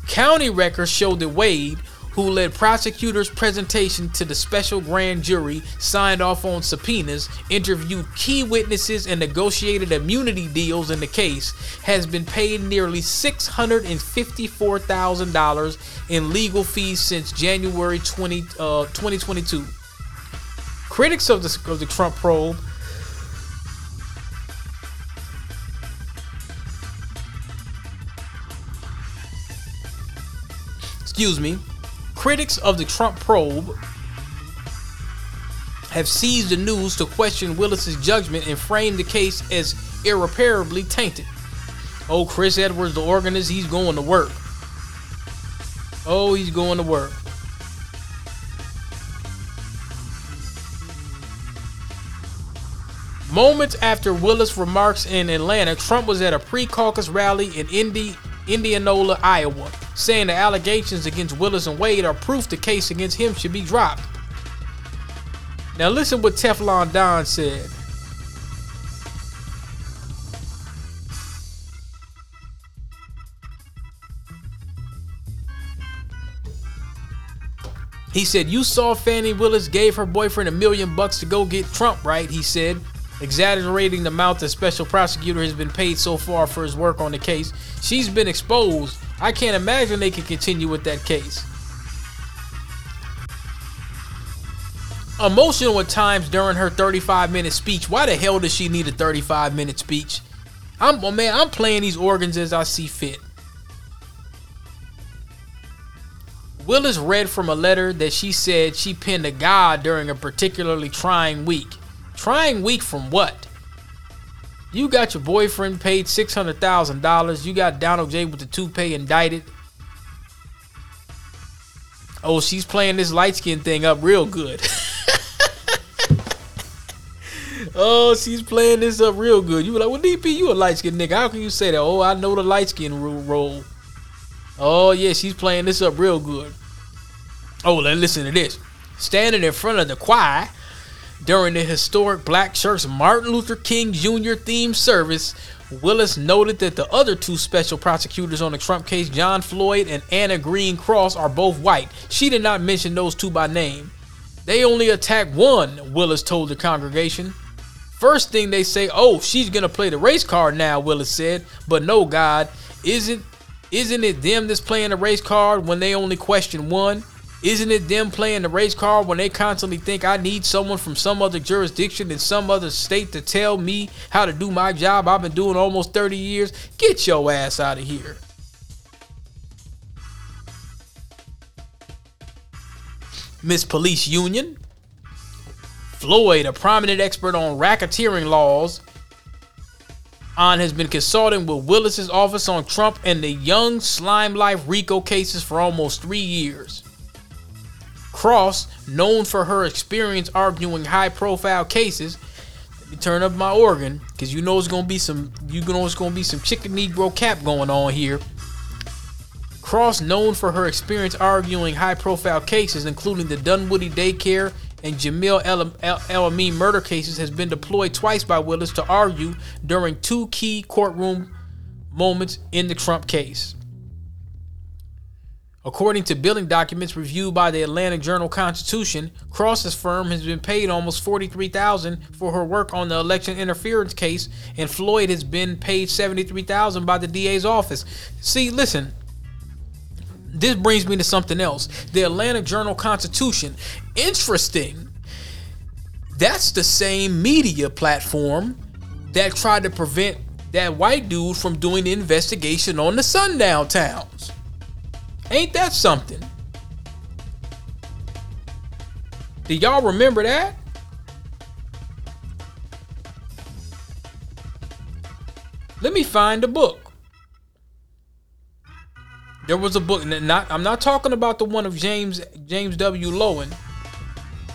County records show that Wade, who led prosecutors' presentation to the special grand jury, signed off on subpoenas, interviewed key witnesses, and negotiated immunity deals in the case, has been paid nearly $654,000 in legal fees since January 20, uh, 2022. Critics of the, of the Trump probe excuse me, critics of the Trump probe have seized the news to question Willis's judgment and frame the case as irreparably tainted. Oh, Chris Edwards, the organist, he's going to work. Oh, he's going to work. Moments after Willis' remarks in Atlanta, Trump was at a pre caucus rally in Indy, Indianola, Iowa, saying the allegations against Willis and Wade are proof the case against him should be dropped. Now, listen what Teflon Don said. He said, You saw Fani Willis gave her boyfriend a million bucks to go get Trump, right? He said, exaggerating the amount the special prosecutor has been paid so far for his work on the case. She's been exposed. I can't imagine they can continue with that case. Emotional at times during her 35 minute speech. Why the hell does she need a 35 minute speech? I'm oh man, I'm playing these organs as I see fit. Willis read from a letter that she said she penned to God during a particularly trying week. Trying week from what? You got your boyfriend paid $600,000. You got Donald J with the toupee indicted. Oh, she's playing this light skin thing up real good. oh, she's playing this up real good. You were like, well, DP, you a light skin nigga. How can you say that? Oh, I know the light skin rule. Oh, yeah, she's playing this up real good. Oh, listen to this. Standing in front of the choir during the historic Black Church Martin Luther King Jr. themed service, Willis noted that the other two special prosecutors on the Trump case, John Floyd and Anna Green Cross, are both white. She did not mention those two by name. They only attacked one, Willis told the congregation. First thing they say, oh, she's gonna play the race card now, Willis said. But no, God, isn't isn't it them that's playing the race card when they only question one? Isn't it them playing the race card when they constantly think I need someone from some other jurisdiction in some other state to tell me how to do my job I've been doing almost 30 years? Get your ass out of here. Miss Police Union. Floyd, a prominent expert on racketeering laws, on has been consulting with Willis's office on Trump and the Young Slime Life RICO cases for almost three years. Cross, known for her experience arguing high-profile cases, let me turn up my organ because you know it's gonna be some you know it's gonna be some chicken Negro cap going on here. Cross, known for her experience arguing high-profile cases, including the Dunwoody Daycare and Jamil El, El, El Amin murder cases has been deployed twice by Willis to argue during two key courtroom moments in the Trump case. According to billing documents reviewed by the Atlanta Journal Constitution, Cross's firm has been paid almost 43,000 for her work on the election interference case, and Floyd has been paid 73,000 by the DA's office. See, listen, this brings me to something else. The Atlanta Journal Constitution. Interesting. That's the same media platform that tried to prevent that white dude from doing the investigation on the sundown towns. Ain't that something? Do y'all remember that? Let me find the book. There was a book. Not I'm not talking about the one of James James W. Loewen.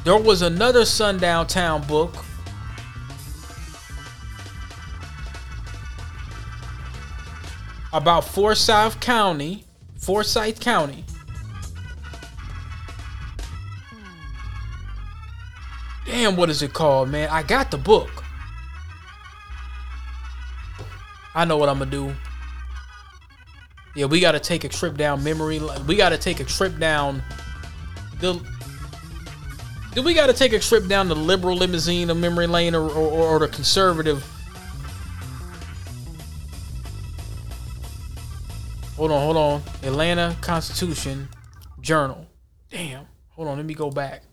There was another Sundown Town book. About Forsyth County, Forsyth County. Damn, what is it called, man? I got the book. I know what I'm gonna do. Yeah, we gotta take a trip down memory. We gotta take a trip down the. Do we gotta take a trip down the liberal limousine of memory lane or, or, or the conservative? Hold on, hold on. Atlanta Constitution Journal. Damn. Hold on, let me go back.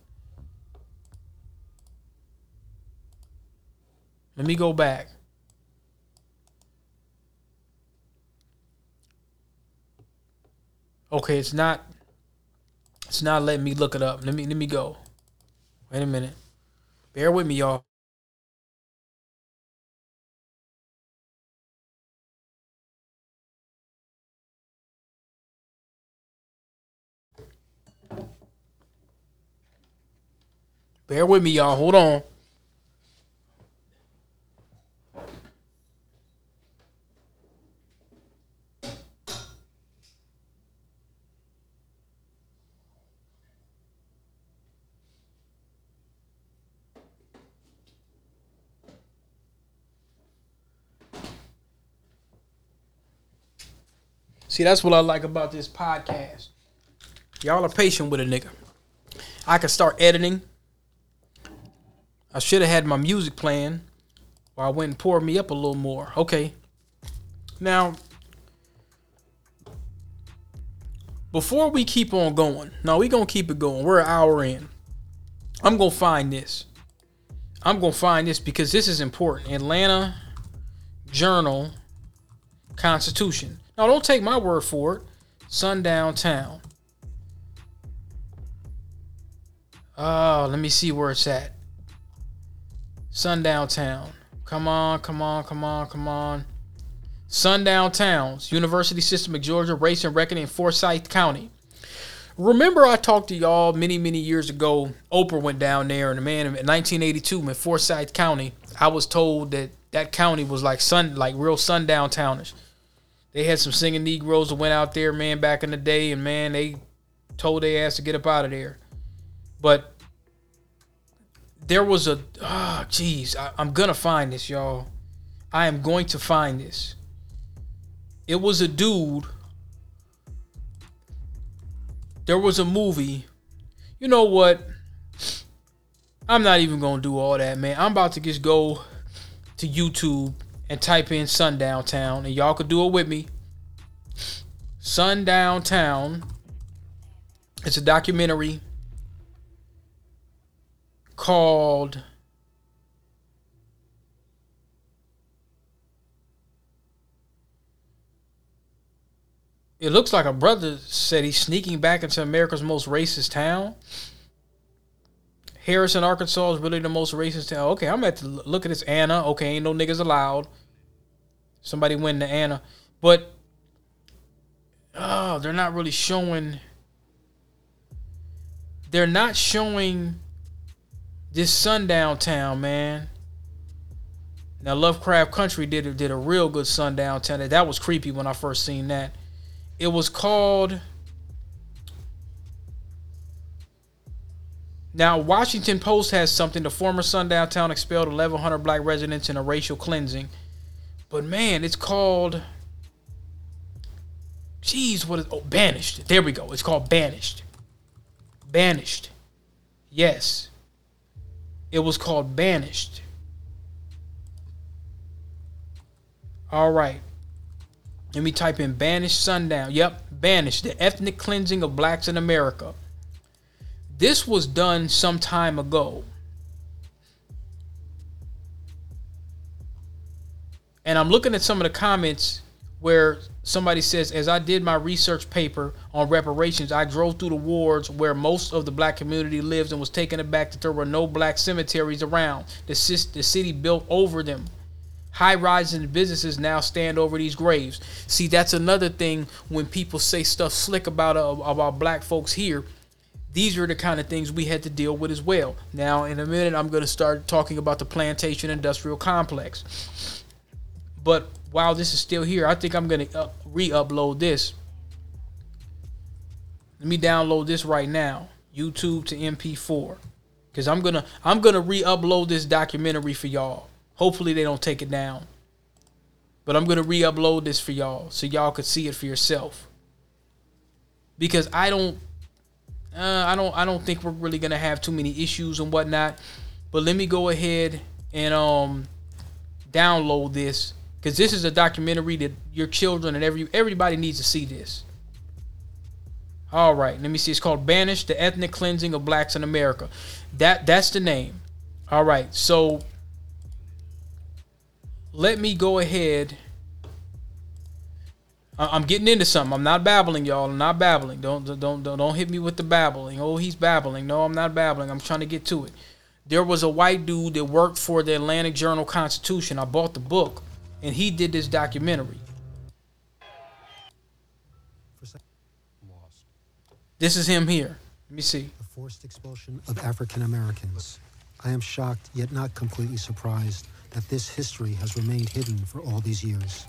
Let me go back. Okay, it's not it's not letting me look it up. Let me let me go. Wait a minute. Bear with me, y'all. Bear with me, y'all. Hold on. See, that's what I like about this podcast. Y'all are patient with a nigga. I can start editing. I should have had my music playing while I went and poured me up a little more. Okay. Now, before we keep on going, no, we gonna keep it going. We're an hour in. I'm gonna find this. I'm gonna find this because this is important. Atlanta Journal Constitution. Now, don't take my word for it. Sundown Town. Oh, let me see where it's at. Sundown Town. Come on, come on, come on, come on. Sundown Towns, University System of Georgia, Race and Reckoning, Forsyth County. Remember, I talked to y'all many, many years ago. Oprah went down there, and the man in 1982 in Forsyth County. I was told that that county was like sun, like real sundown townish. They had some singing Negroes that went out there, man, back in the day, and man, they told their ass to get up out of there. But there was a, oh, jeez, I'm gonna find this, y'all. I am going to find this. It was a dude. There was a movie. You know what? I'm not even gonna do all that, man. I'm about to just go to YouTube and type in Sundown Town, and y'all could do it with me. Sundown Town. It's a documentary called It looks like a brother said he's sneaking back into America's most racist town. Harrison, Arkansas is really the most racist town. Okay, I'm at to look at this Anna. Okay, ain't no niggas allowed. Somebody win the Anna, but oh, they're not really showing. They're not showing this sundown town, man. Now Lovecraft Country did a, did a real good sundown town. That was creepy when I first seen that. It was called. Now Washington Post has something. The former sundown town expelled 1,100 black residents in a racial cleansing, but man, it's called. Jeez, what is oh banished? There we go. It's called banished. Banished. Yes. It was called banished. All right. Let me type in banished sundown. Yep, banished. The ethnic cleansing of blacks in America. This was done some time ago. And I'm looking at some of the comments where somebody says, as I did my research paper on reparations, I drove through the wards where most of the black community lives and was taken aback that there were no black cemeteries around. The, the city built over them. High rises and businesses now stand over these graves. See, that's another thing when people say stuff slick about uh, about black folks here. These are the kind of things we had to deal with as well. Now, in a minute, I'm going to start talking about the plantation industrial complex. But while this is still here, I think I'm going to re-upload this. Let me download this right now, YouTube to MP4, because I'm gonna I'm gonna re-upload this documentary for y'all. Hopefully they don't take it down. But I'm gonna re-upload this for y'all so y'all could see it for yourself. Because I don't, uh, I don't, I don't think we're really gonna have too many issues and whatnot. But let me go ahead and um download this because this is a documentary that your children and every everybody needs to see this. All right, let me see. It's called "Banished: The Ethnic Cleansing of Blacks in America." That that's the name. All right, so let me go ahead. I'm getting into something. I'm not babbling, y'all. I'm not babbling. Don't don't don't don't hit me with the babbling. Oh, he's babbling. No, I'm not babbling. I'm trying to get to it. There was a white dude that worked for the Atlantic Journal Constitution. I bought the book, and he did this documentary. This is him here. Let me see. The forced expulsion of African Americans. I am shocked, yet not completely surprised that this history has remained hidden for all these years.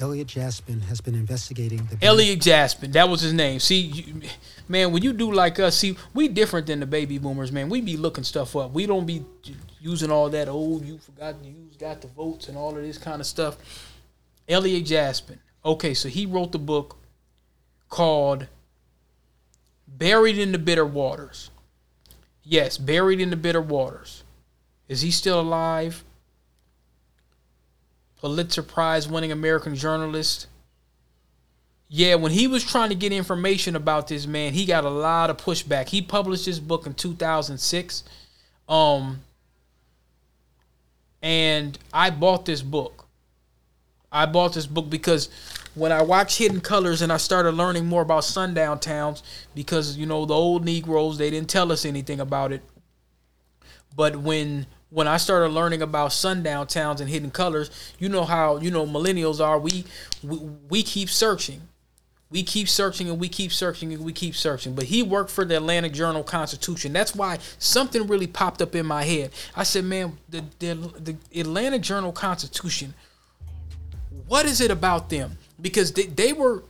Elliot Jaspin has been investigating the. Elliot Jaspin, that was his name. See, you, man, when you do like us, see, we different than the baby boomers, man. We be looking stuff up. We don't be using all that old. You forgot to use, got the votes, and all of this kind of stuff. Elliot Jaspin. Okay, so he wrote the book called "Buried in the Bitter Waters." Yes, buried in the bitter waters. Is he still alive? Pulitzer Prize winning American journalist. Yeah, when he was trying to get information about this man, he got a lot of pushback. He published his book in 2006. Um and I bought this book. I bought this book because when I watched Hidden Colors and I started learning more about sundown towns because you know the old Negroes they didn't tell us anything about it. But when when I started learning about sundown towns and hidden colors, you know how you know millennials are. We we, we keep searching. We keep searching and we keep searching and we keep searching. But he worked for the Atlantic Journal Constitution. That's why something really popped up in my head. I said, man, the, the, the Atlantic Journal Constitution, what is it about them? Because they, they were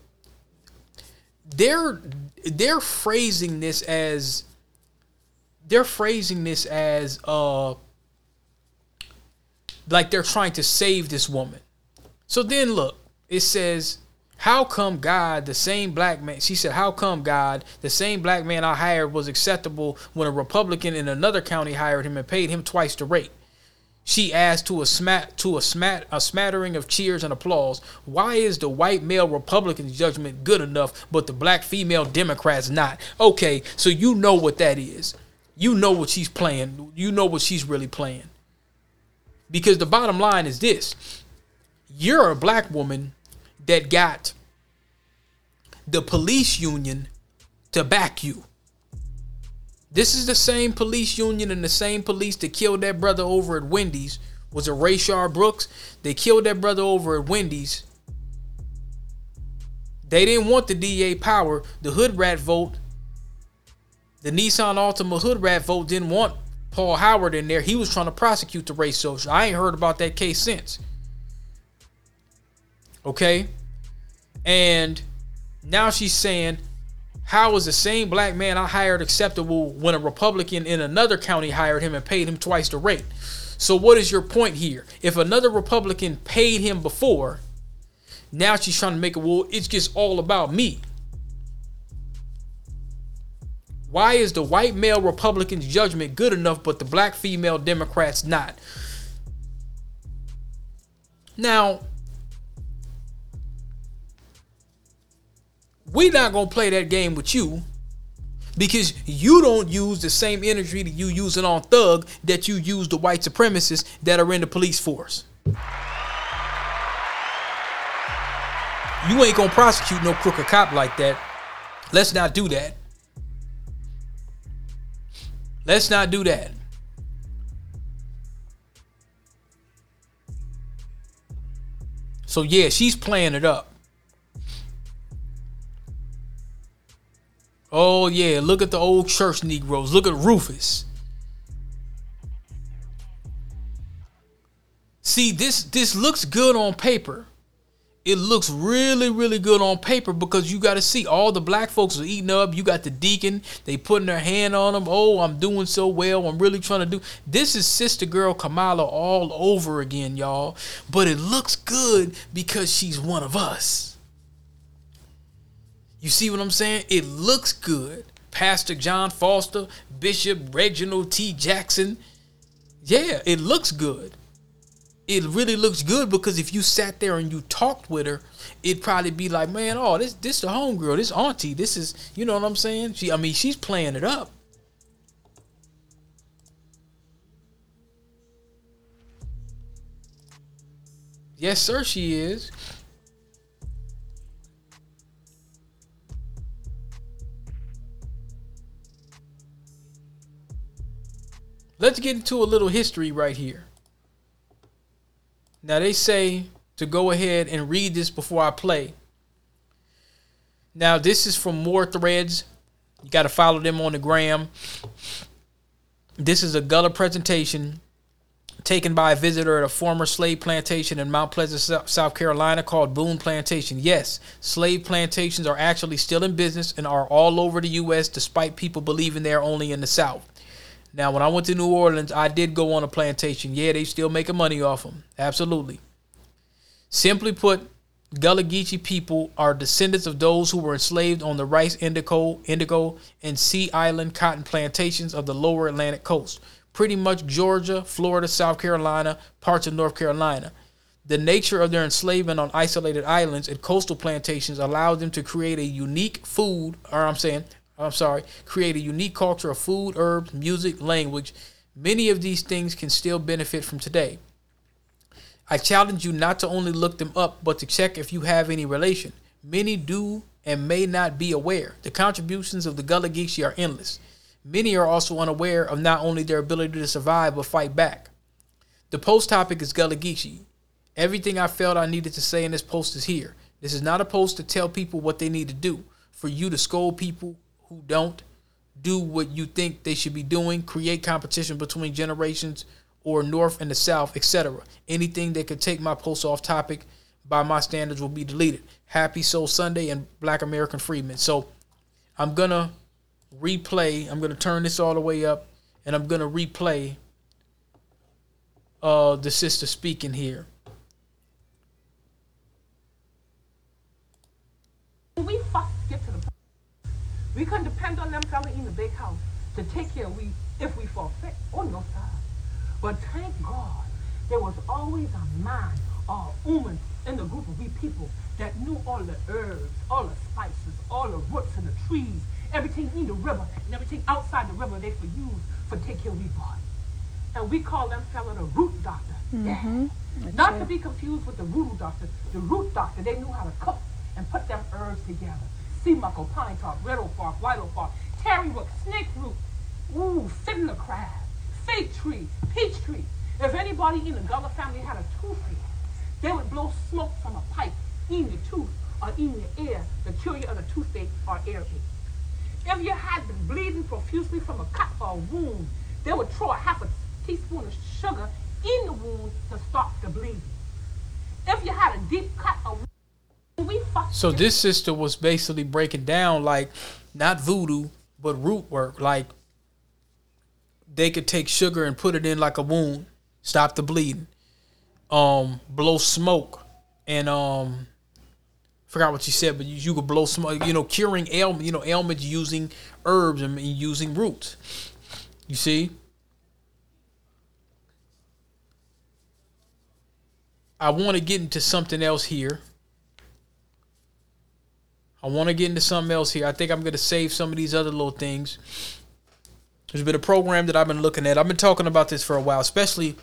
they're they're phrasing this as they're phrasing this as uh like they're trying to save this woman. So then look, it says, How come God, the same black man, she said, How come God, the same black man I hired was acceptable when a Republican in another county hired him and paid him twice the rate? She asked to a smat to a smat a smattering of cheers and applause. Why is the white male Republican's judgment good enough, but the black female Democrats not? Okay, so you know what that is. You know what she's playing. You know what she's really playing. Because the bottom line is this you're a black woman that got the police union to back you. This is the same police union and the same police that killed that brother over at Wendy's. Was it Rayshard Brooks? They killed that brother over at Wendy's. They didn't want the DA power. The hood rat vote, the Nissan Altima hood rat vote didn't want Paul Howard in there. He was trying to prosecute the race social. I ain't heard about that case since. Okay? And now she's saying how is the same black man I hired acceptable when a Republican in another county hired him and paid him twice the rate? So, what is your point here? If another Republican paid him before, now she's trying to make a well, it's just all about me. Why is the white male Republican's judgment good enough, but the black female Democrats not? Now, we not gonna play that game with you because you don't use the same energy that you using on thug that you use the white supremacists that are in the police force. You ain't gonna prosecute no crooked cop like that. Let's not do that. Let's not do that. So yeah, she's playing it up. Oh yeah, look at the old church Negroes. Look at Rufus. See, this this looks good on paper. It looks really, really good on paper because you got to see all the black folks are eating up. You got the deacon, they putting their hand on them. Oh, I'm doing so well. I'm really trying to do. This is sister girl Kamala all over again, y'all. But it looks good because she's one of us. You see what I'm saying? It looks good. Pastor John Foster, Bishop Reginald T. Jackson. Yeah, it looks good. It really looks good because if you sat there and you talked with her, it'd probably be like, man, oh, this this the homegirl, this auntie, this is, you know what I'm saying? She, I mean, she's playing it up. Yes, sir, she is. Let's get into a little history right here. Now, they say to go ahead and read this before I play. Now, this is from More Threads. You got to follow them on the gram. This is a Gullah presentation taken by a visitor at a former slave plantation in Mount Pleasant, South Carolina called Boone Plantation. Yes, slave plantations are actually still in business and are all over the U.S., despite people believing they're only in the South. Now, when I went to New Orleans, I did go on a plantation. Yeah, they still making money off them. Absolutely. Simply put, Gullah Geechee people are descendants of those who were enslaved on the rice, indigo, indigo, and sea island cotton plantations of the lower Atlantic coast. Pretty much Georgia, Florida, South Carolina, parts of North Carolina. The nature of their enslavement on isolated islands and coastal plantations allowed them to create a unique food, or I'm saying I'm sorry, create a unique culture of food, herbs, music, language. Many of these things can still benefit from today. I challenge you not to only look them up, but to check if you have any relation. Many do and may not be aware. The contributions of the Gullah Geechee are endless. Many are also unaware of not only their ability to survive but fight back. The post topic is Gullah Geechee. Everything I felt I needed to say in this post is here. This is not a post to tell people what they need to do, for you to scold people who don't do what you think they should be doing, create competition between generations or North and the South, etc. Anything that could take my post off topic by my standards will be deleted. Happy Soul Sunday and Black American Freedmen. So I'm gonna replay. I'm gonna turn this all the way up, and I'm gonna replay uh, the sister speaking here. We fuck get to the we couldn't depend on them fella in the big house to take care of we if we fall sick. Oh no, sir. But thank God there was always a man or a woman in the group of we people that knew all the herbs, all the spices, all the roots and the trees, everything in the river and everything outside the river they for use for take care of we body. And we call them fella the root doctor. Mm-hmm. Not to be confused with the voodoo doctor. The root doctor, they knew how to cook and put them herbs together sea muckle, pine Top, red oak bark, white oak bark, tarry root, snake root, Ooh, the crab, fig tree, peach tree. If anybody in the Gullah family had a toothache, they would blow smoke from a pipe in your tooth or in your ear to cure you of a toothache or earache. If you had been bleeding profusely from a cut or a wound, they would throw a half a teaspoon of sugar in the wound to stop the bleeding. If you had a deep cut or So this sister was basically breaking down like not voodoo, but root work. Like they could take sugar and put it in like a wound, stop the bleeding. Um, blow smoke and um forgot what you said, but you, you could blow smoke, you know, curing ailment, you know, ailments using herbs and using roots. You see? I want to get into something else here. I want to get into something else here. I think I'm going to save some of these other little things. There's been a program that I've been looking at. I've been talking about this for a while, especially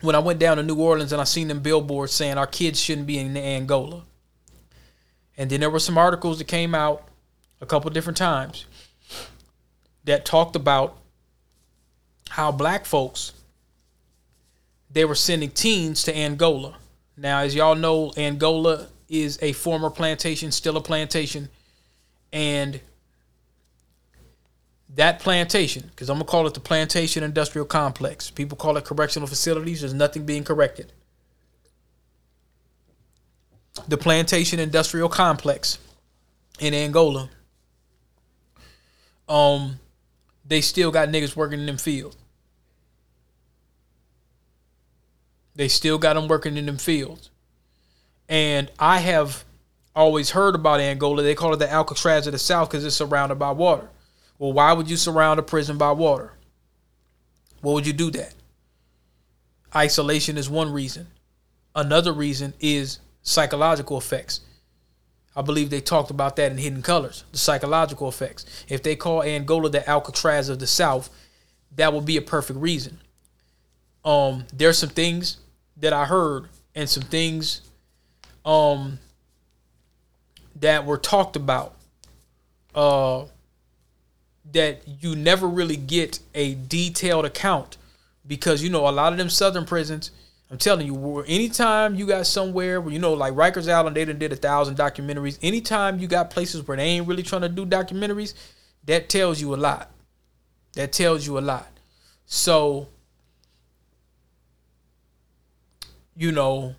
when I went down to New Orleans and I seen them billboards saying our kids shouldn't be in Angola. And then there were some articles that came out a couple different times that talked about how black folks they were sending teens to Angola. Now, as y'all know, Angola is a former plantation, still a plantation, and that plantation, because I'm gonna call it the plantation industrial complex. People call it correctional facilities. There's nothing being corrected. The plantation industrial complex in Angola. Um, they still got niggas working in them fields. They still got them working in them fields. And I have always heard about Angola. They call it the Alcatraz of the South because it's surrounded by water. Well, why would you surround a prison by water? What would you do that? Isolation is one reason. Another reason is psychological effects. I believe they talked about that in Hidden Colors, the psychological effects. If they call Angola the Alcatraz of the South, that would be a perfect reason. Um, there's some things that I heard and some things um that were talked about uh that you never really get a detailed account because you know a lot of them southern prisons i'm telling you anytime you got somewhere where you know like rikers island they done did a thousand documentaries. Anytime you got places where they ain't really trying to do documentaries that tells you a lot. That tells you a lot. So you know,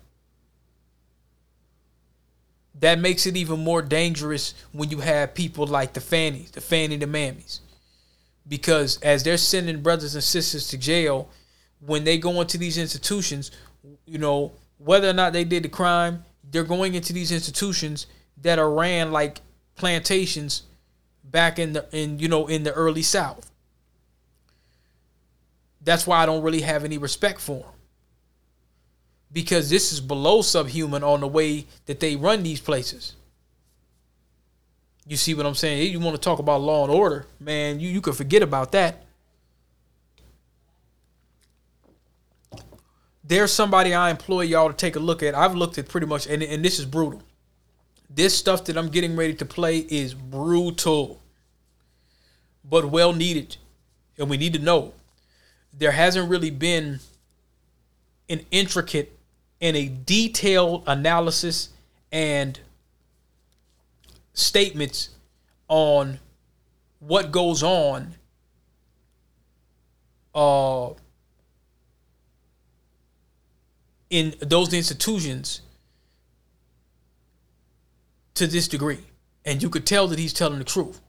that makes it even more dangerous when you have people like the Fanis, the Fani the Mammies. Because as they're sending brothers and sisters to jail, when they go into these institutions, you know, whether or not they did the crime, they're going into these institutions that are ran like plantations back in the in you know in the early South. That's why I don't really have any respect for them because this is below subhuman on the way that they run these places. You see what I'm saying? You want to talk about law and order, man, you, you could forget about that. There's somebody I employ y'all to take a look at. I've looked at pretty much, and, and this is brutal. This stuff that I'm getting ready to play is brutal, but well needed. And we need to know there hasn't really been an intricate in a detailed analysis and statements on what goes on uh, in those institutions to this degree. And you could tell that he's telling the truth.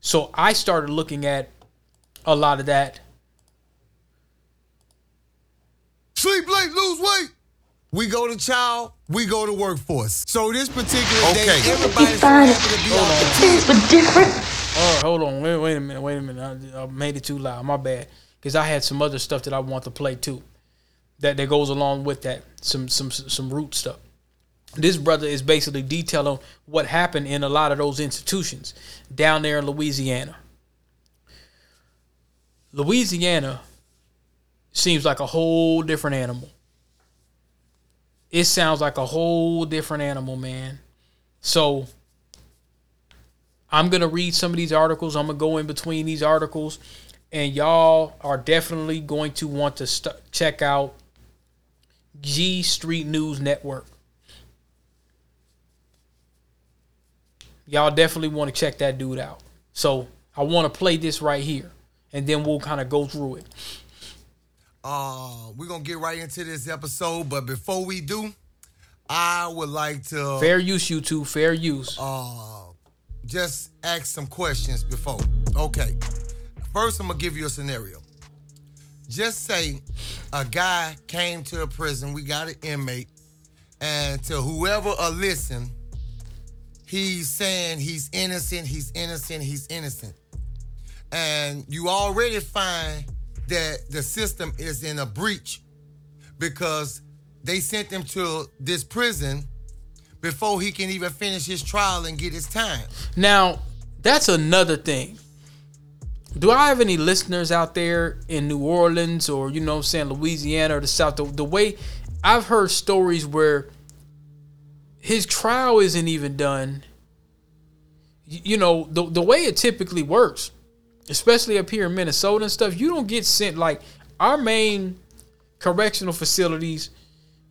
So I started looking at a lot of that. Sleep late, lose weight. We go to child, we go to workforce. So this particular Okay. day, everybody's so happy to be off Things were different. All right, hold on. Wait, wait a minute. Wait a minute. I, I made it too loud. My bad. Because I had some other stuff that I want to play too. That that goes along with that. Some some some root stuff. This brother is basically detailing what happened in a lot of those institutions down there in Louisiana. Louisiana seems like a whole different animal. It sounds like a whole different animal, man. So I'm gonna read some of these articles. I'm gonna go in between these articles, and y'all are definitely going to want to st- check out G Street News Network. Y'all definitely want to check that dude out. So I want to play this right here, and then we'll kind of go through it. Uh, we're gonna get right into this episode, but before we do, I would like to Fair use, you YouTube. Fair use. uh just ask some questions before. Okay. First, I'm gonna give you a scenario. Just say a guy came to a prison, we got an inmate, and to whoever a listen, he's saying he's innocent, he's innocent, he's innocent. And you already find that the system is in a breach because they sent him to this prison before he can even finish his trial and get his time. Now, that's another thing. Do I have any listeners out there in New Orleans or, you know I'm saying, Louisiana or the South? The, the way I've heard stories where his trial isn't even done. You know, the, the way it typically works, especially up here in Minnesota and stuff, you don't get sent like our main correctional facilities.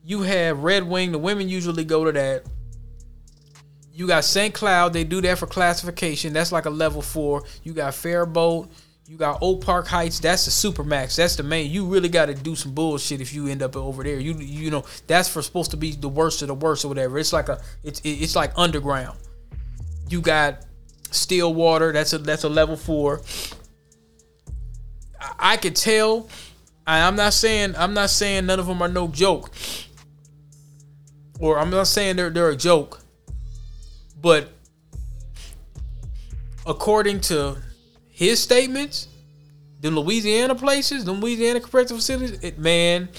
You have Red Wing, the women usually go to that. You got St. Cloud, they do that for classification. That's like a level four. You got Faribault, you got Oak Park Heights. That's the super max. That's the main. You really got to do some bullshit if you end up over there. You you know that's for supposed to be the worst of the worst or whatever. It's like a it's it's like underground. You got Stillwater. That's a that's a level four. I, I could tell. I, I'm not saying I'm not saying none of them are no joke, or I'm not saying they're they're a joke. But according to his statements, the Louisiana places, the Louisiana correctional facilities, it, man,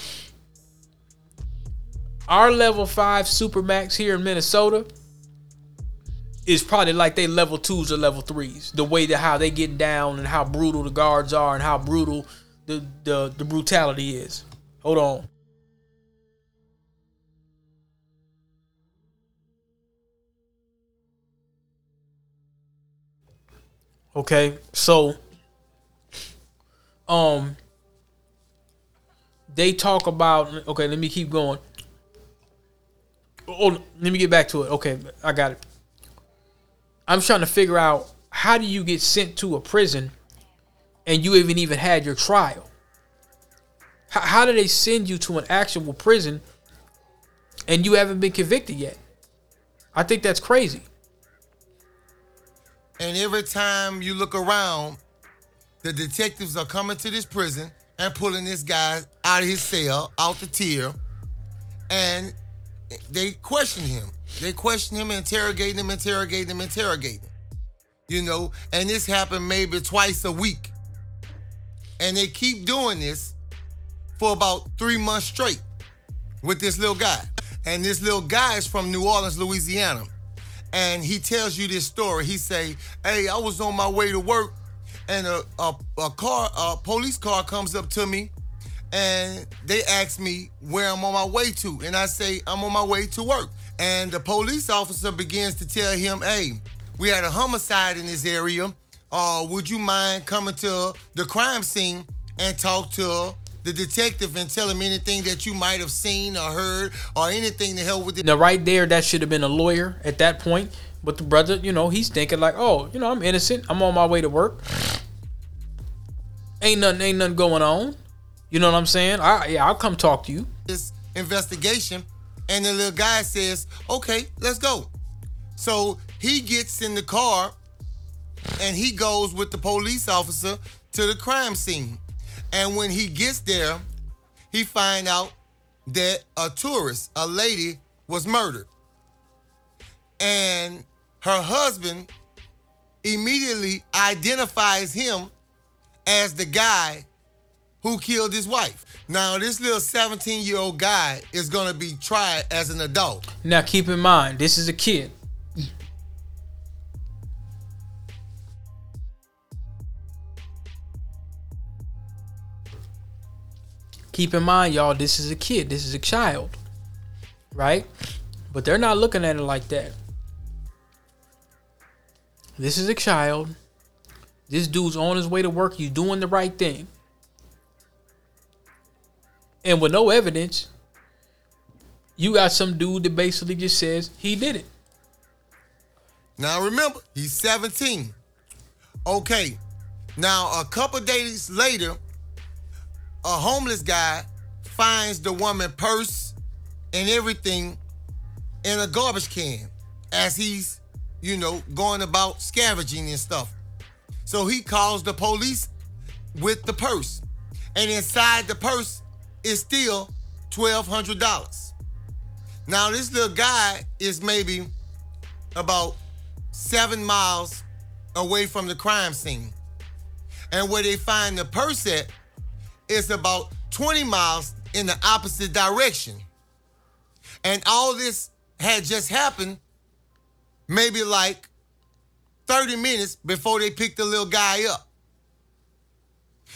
our level five supermax here in Minnesota is probably like they level twos or level threes. The way that how they get down and how brutal the guards are and how brutal the the, the brutality is. Hold on. Okay, so um they talk about okay, let me keep going. Oh, let me get back to it. Okay, I got it. I'm trying to figure out how do you get sent to a prison and you haven't even had your trial? How, how do they send you to an actual prison and you haven't been convicted yet? I think that's crazy. And every time you look around, the detectives are coming to this prison and pulling this guy out of his cell, out the tier, and they question him. They question him, interrogate him, interrogate him, interrogate him. You know, and this happened maybe twice a week. And they keep doing this for about three months straight with this little guy. And this little guy is from New Orleans, Louisiana. And he tells you this story. He say, "Hey, I was on my way to work, and a a, a car, a police car comes up to me, and they ask me where I'm on my way to, and I say I'm on my way to work. And the police officer begins to tell him, "Hey, we had a homicide in this area. Uh, would you mind coming to the crime scene and talk to the detective and tell him anything that you might have seen or heard or anything to help with it?" Now, right there, that should have been a lawyer at that point. But the brother, you know, he's thinking like, oh, you know, I'm innocent. I'm on my way to work. Ain't nothing, ain't nothing going on. You know what I'm saying? I, yeah, I'll come talk to you. this investigation, and the little guy says, "Okay, let's go." So he gets in the car, and he goes with the police officer to the crime scene. And when he gets there, he find out that a tourist, a lady, was murdered, and her husband immediately identifies him as the guy who killed his wife. Now, this little 17 year old guy is to be tried as an adult. Now, keep in mind, this is a kid. Keep in mind, y'all, this is a kid. This is a child. Right? But they're not looking at it like that. This is a child. This dude's on his way to work. He's doing the right thing. And with no evidence, you got some dude that basically just says he did it. Now remember, he's 17. Okay. Now a couple days later, a homeless guy finds the woman purse and everything in a garbage can as he's, you know, going about scavenging and stuff. So he calls the police with the purse. And inside the purse is still $1,200. Now, this little guy is maybe about seven miles away from the crime scene. And where they find the purse at is about 20 miles in the opposite direction. And all this had just happened maybe like 30 minutes before they picked the little guy up.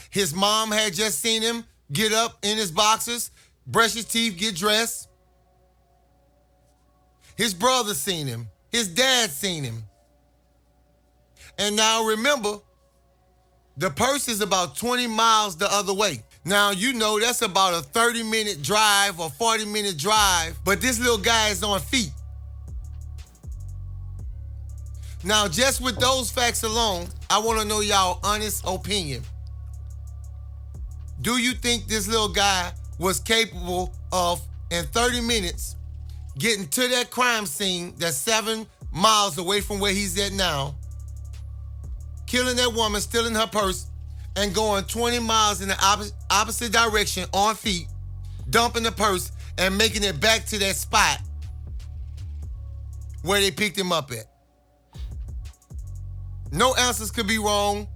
His mom had just seen him get up in his boxers, brush his teeth, get dressed. His brother seen him. His dad seen him. And now remember, the purse is about 20 miles the other way. Now, you know that's about a 30 minute drive or 40 minute drive, but this little guy is on feet. Now, just with those facts alone, I want to know y'all honest opinion. Do you think this little guy was capable of, in 30 minutes, getting to that crime scene that's seven miles away from where he's at now, killing that woman, stealing her purse, and going 20 miles in the opposite, direction on feet, dumping the purse, and making it back to that spot where they picked him up at? No answers could be wrong.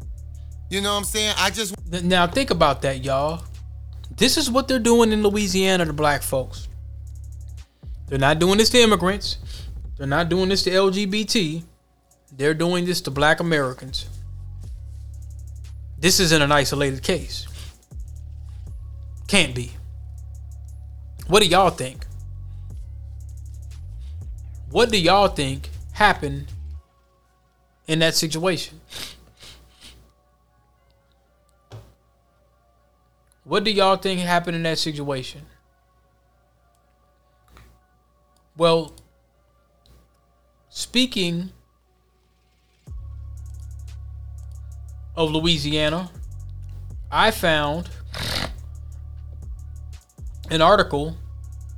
You know what I'm saying? I just Now think about that, y'all. This is what they're doing in Louisiana to black folks. They're not doing this to immigrants. They're not doing this to LGBT. They're doing this to black Americans. This isn't an isolated case. Can't be. What do y'all think? What do y'all think happened in that situation? What do y'all think happened in that situation? Well, speaking of Louisiana, I found an article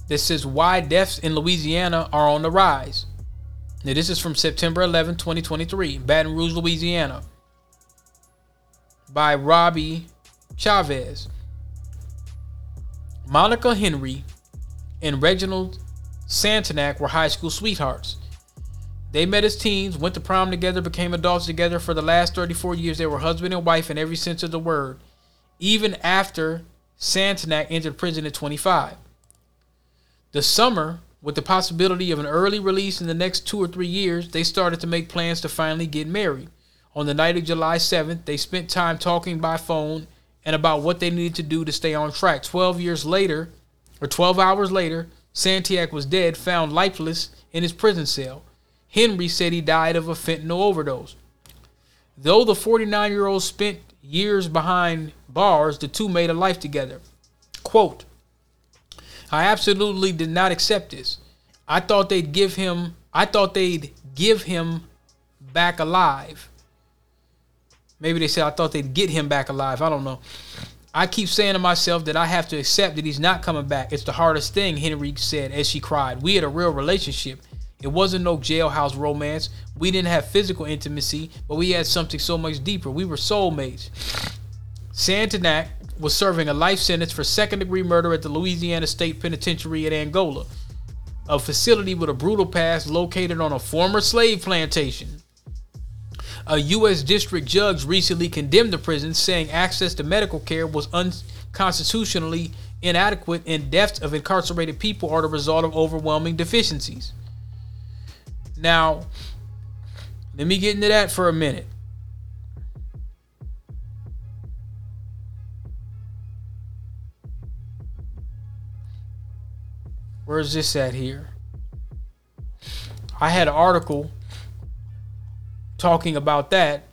that says why deaths in Louisiana are on the rise. Now, this is from September 11, 2023, Baton Rouge, Louisiana, by Roby Chavez. Monica Henry and Reginald Santanak were high school sweethearts. They met as teens, went to prom together, became adults together. For the last 34 years, they were husband and wife in every sense of the word, even after Santanak entered prison at 25. The summer, with the possibility of an early release in the next two or three years, they started to make plans to finally get married. On the night of July 7th, they spent time talking by phone and about what they needed to do to stay on track. 12 years later, or 12 hours later, Santiago was dead, found lifeless in his prison cell. Henry said he died of a fentanyl overdose. Though the 49 year old spent years behind bars, the two made a life together. Quote, I absolutely did not accept this. I thought they'd give him I thought they'd give him back alive. Maybe they said I thought they'd get him back alive. I don't know. I keep saying to myself that I have to accept that he's not coming back. It's the hardest thing, Henry said as she cried. We had a real relationship. It wasn't no jailhouse romance. We didn't have physical intimacy, but we had something so much deeper. We were soulmates. Santanak was serving a life sentence for second degree murder at the Louisiana State Penitentiary at Angola, a facility with a brutal past located on a former slave plantation. A U.S. district judge recently condemned the prison, saying access to medical care was unconstitutionally inadequate and deaths of incarcerated people are the result of overwhelming deficiencies. Now, let me get into that for a minute. Where's this at here? I had an article talking about that.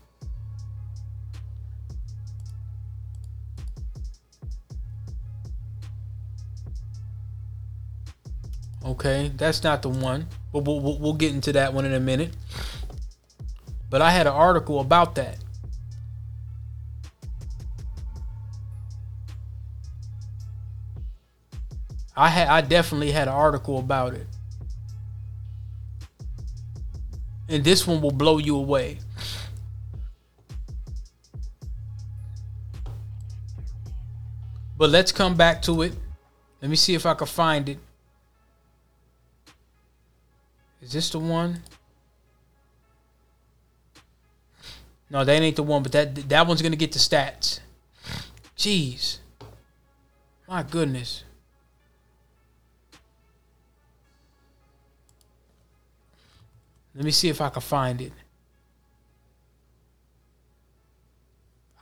Okay, that's not the one. But we'll, we'll, we'll get into that one in a minute. But I had an article about that. I had I definitely had an article about it. And this one will blow you away. But let's come back to it. Let me see if I can find it. Is this the one? No, that ain't the one, but that that one's gonna get the stats. Jeez. My goodness. Let me see if I can find it.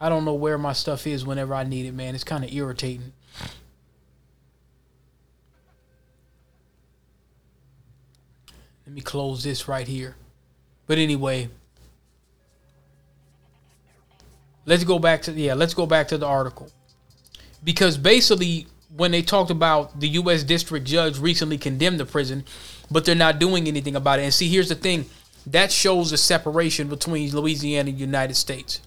I don't know where my stuff is whenever I need it, man. It's kind of irritating. Let me close this right here. But anyway, let's go back to yeah, let's go back to the article. Because basically when they talked about the US district judge recently condemned the prison, but they're not doing anything about it. And see, here's the thing. That shows the separation between Louisiana and the United States.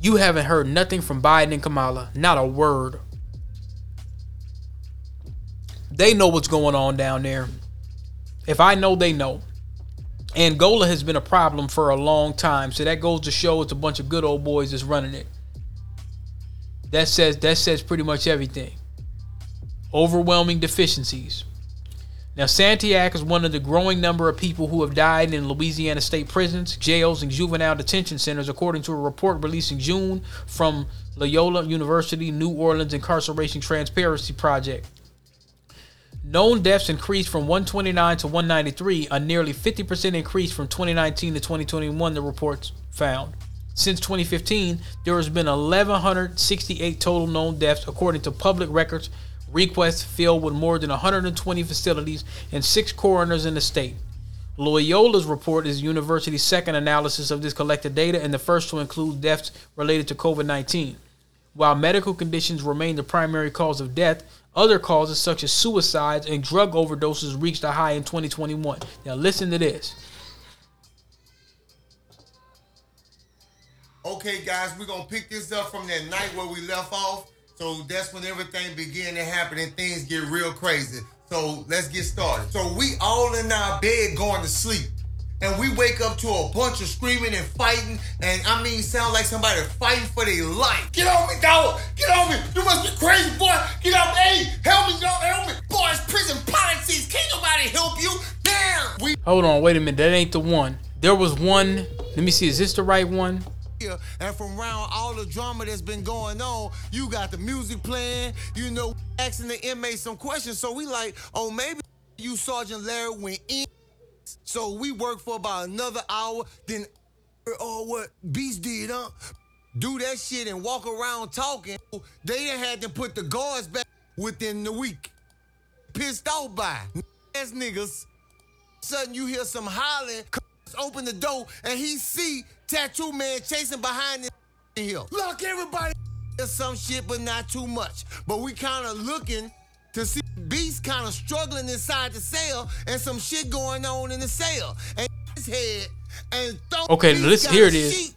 You haven't heard nothing from Biden and Kamala, not a word. They know what's going on down there. If I know, they know. Angola has been a problem for a long time. So that goes to show it's a bunch of good old boys that's running it. That says that says pretty much everything. Overwhelming deficiencies. Now, Santiago is one of the growing number of people who have died in Louisiana state prisons, jails, and juvenile detention centers, according to a report released in June from Loyola University New Orleans Incarceration Transparency Project. Known deaths increased from 129 to 193, a nearly 50% increase from 2019 to 2021, the reports found. Since 2015, there has been 1,168 total known deaths, according to public records requests filled with more than 120 facilities and six coroners in the state. Loyola's report is the university's second analysis of this collected data and the first to include deaths related to COVID 19. While medical conditions remain the primary cause of death, other causes such as suicides and drug overdoses reached a high in 2021. Now, listen to this. Okay, guys, we're gonna pick this up from that night where we left off. So that's when everything began to happen and things get real crazy. So let's get started. So we all in our bed going to sleep. And we wake up to a bunch of screaming and fighting, and I mean, sound like somebody fighting for their life. Get on me, dog! Get on me! You must be crazy, boy! Get off me! Hey, help me, dog! Help me! Boy, it's prison policies! Can't nobody help you. Damn! We Hold on, wait a minute. That ain't the one. There was one. Let me see. Is this the right one? Here, and from around all the drama that's been going on, you got the music playing, you know, asking the inmates some questions. So we like, oh, maybe you Sergeant Larry went in. So we worked for about another hour, then oh what Beast did, huh? Do that shit and walk around talking. They had to put the guards back within the week. Pissed off by ass niggas. Sudden you hear some hollering, open the door, and he see tattoo man chasing behind this here. Look, everybody, there's some shit, but not too much. But we kind of looking to see Beast kind of struggling inside the cell and some shit going on in the cell. And his head and throw Okay, Beast listen, got here it is.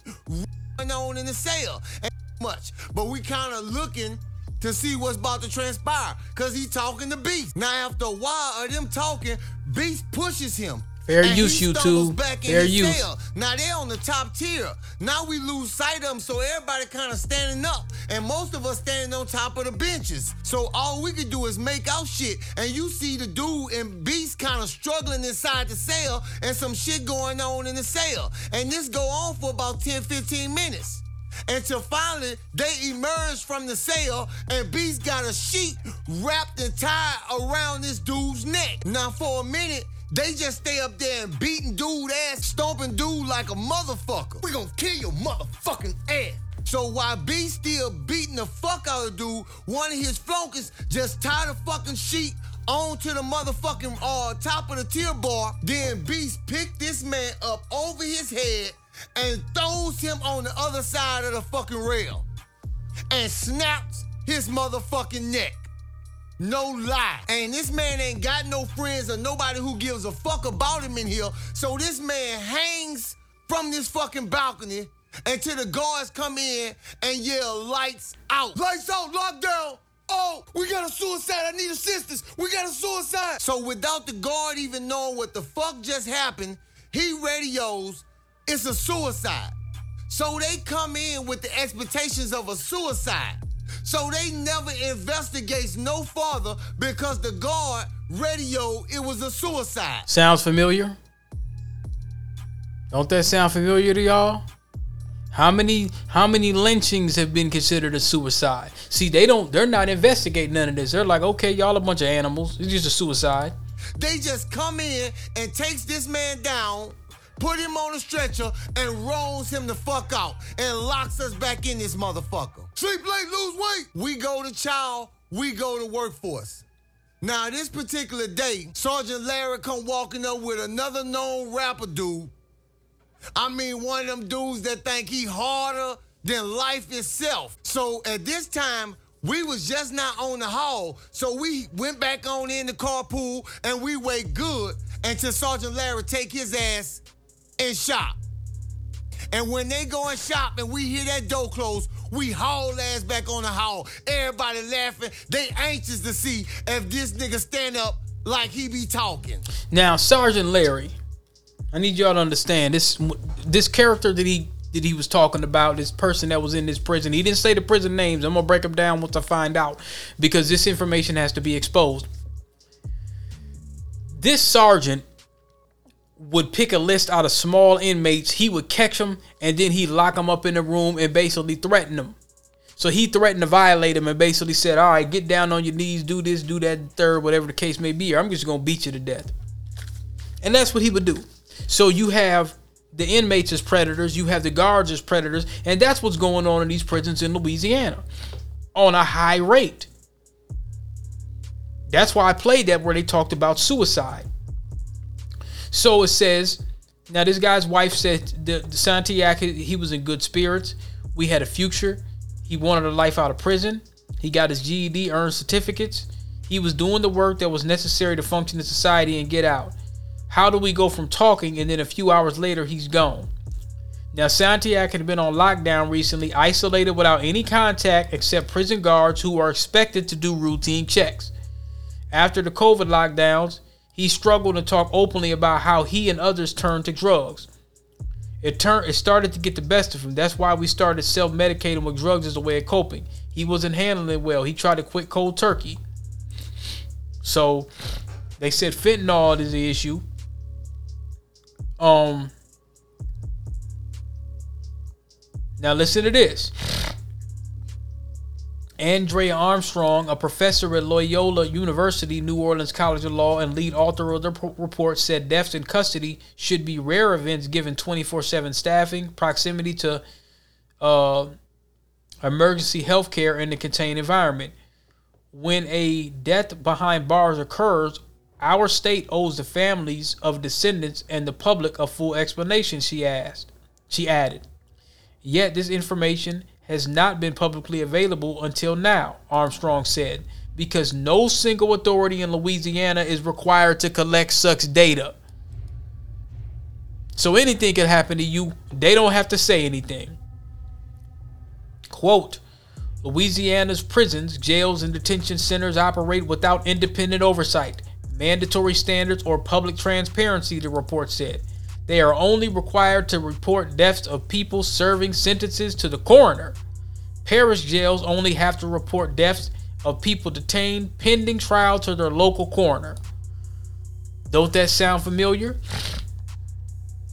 Going on in the cell. And much. But we kind of looking to see what's about to transpire. Cause he talking to Beast. Now after a while of them talking, Beast pushes him. Fair And use, YouTube. stumbles back in Fair use. cell. Now they're on the top tier. Now we lose sight of them, so everybody kind of standing up, and most of us standing on top of the benches. So all we could do is make out shit, and you see the dude and Beast kind of struggling inside the cell, and some shit going on in the cell, and this go on for about 10, 15 minutes. Until finally they emerge from the cell and Beast got a sheet wrapped and tied around this dude's neck. Now for a minute, they just stay up there and beating dude ass, stomping dude like a motherfucker. We gonna kill your motherfucking ass. So while B still beating the fuck out of dude, one of his flunkies just tied a fucking sheet onto the motherfucking uh, top of the tier bar. Then Beast picked this man up over his head and throws him on the other side of the fucking rail and snaps his motherfucking neck. No lie. And this man ain't got no friends or nobody who gives a fuck about him in here. So this man hangs from this fucking balcony until the guards come in and yell lights out. Lights out, lockdown. Oh, we got a suicide. I need assistance. We got a suicide. So without the guard even knowing what the fuck just happened, he radios, it's a suicide. So they come in with the expectations of a suicide. So they never investigates no further because the guard radio it was a suicide. Sounds familiar? Don't that sound familiar to y'all? How many how many lynchings have been considered a suicide? See, they don't they're not investigating none of this. They're like, okay, y'all a bunch of animals. It's just a suicide. They just come in and takes this man down, put him on a stretcher, and rolls him the fuck out and locks us back in this motherfucker. Sleep late, lose weight. We go to child, we go to workforce. Now, this particular day, Sergeant Larry come walking up with another known rapper dude. I mean, one of them dudes that think he harder than life itself. So at this time, we was just not on the hall, so we went back on in the carpool and we wait good until Sergeant Larry take his ass and shop. And when they go and shop and we hear that door close, we haul ass back on the hall. Everybody laughing. They anxious to see if this nigga stand up like he be talking. Now, Sergeant Larry, I need y'all to understand this this character that he that he was talking about, this person that was in this prison. He didn't say the prison names. I'm gonna break them down once I find out because this information has to be exposed. This sergeant would pick a list out of small inmates. He would catch them and then he'd lock them up in the room and basically threaten them. So he threatened to violate him and basically said, "All right, get down on your knees, do this, do that, third, whatever the case may be, or I'm just gonna beat you to death." And that's what he would do. So you have the inmates as predators, you have the guards as predators, and that's what's going on in these prisons in Louisiana on a high rate. That's why I played that where they talked about suicide. So it says, now this guy's wife said the, the Santiago he was in good spirits. We had a future. He wanted a life out of prison. He got his GED, earned certificates. He was doing the work that was necessary to function in society and get out. How do we go from talking and then a few hours later he's gone? Now, Santiago had been on lockdown recently, isolated without any contact except prison guards who are expected to do routine checks. After the COVID lockdowns, he struggled to talk openly about how he and others turned to drugs. It turned it started to get the best of him. That's why we started self-medicating with drugs as a way of coping. He wasn't handling it well. He tried to quit cold turkey. So they said fentanyl is the issue. Um Now listen to this. Andrea Armstrong, a professor at Loyola University, New Orleans College of Law, and lead author of the report, said deaths in custody should be rare events given 24 7 staffing, proximity to uh, emergency health care in the contained environment. When a death behind bars occurs, our state owes the families of descendants and the public a full explanation, she asked. She added. Yet this information has not been publicly available until now, Armstrong said, because no single authority in Louisiana is required to collect such data. So anything can happen to you. They don't have to say anything. Quote Louisiana's prisons, jails, and detention centers operate without independent oversight, mandatory standards, or public transparency, the report said. They are only required to report deaths of people serving sentences to the coroner. Parish jails only have to report deaths of people detained pending trial to their local coroner. Don't that sound familiar?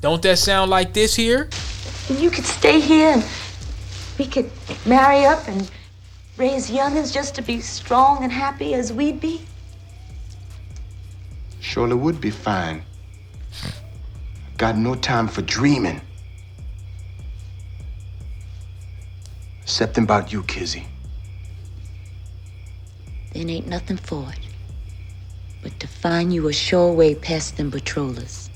Don't that sound like this here? You could stay here and we could marry up and raise youngins just to be strong and happy as we'd be. Surely would be fine. Got no time for dreaming. Except about you, Kizzy. Then ain't nothing for it but to find you a sure way past them patrollers.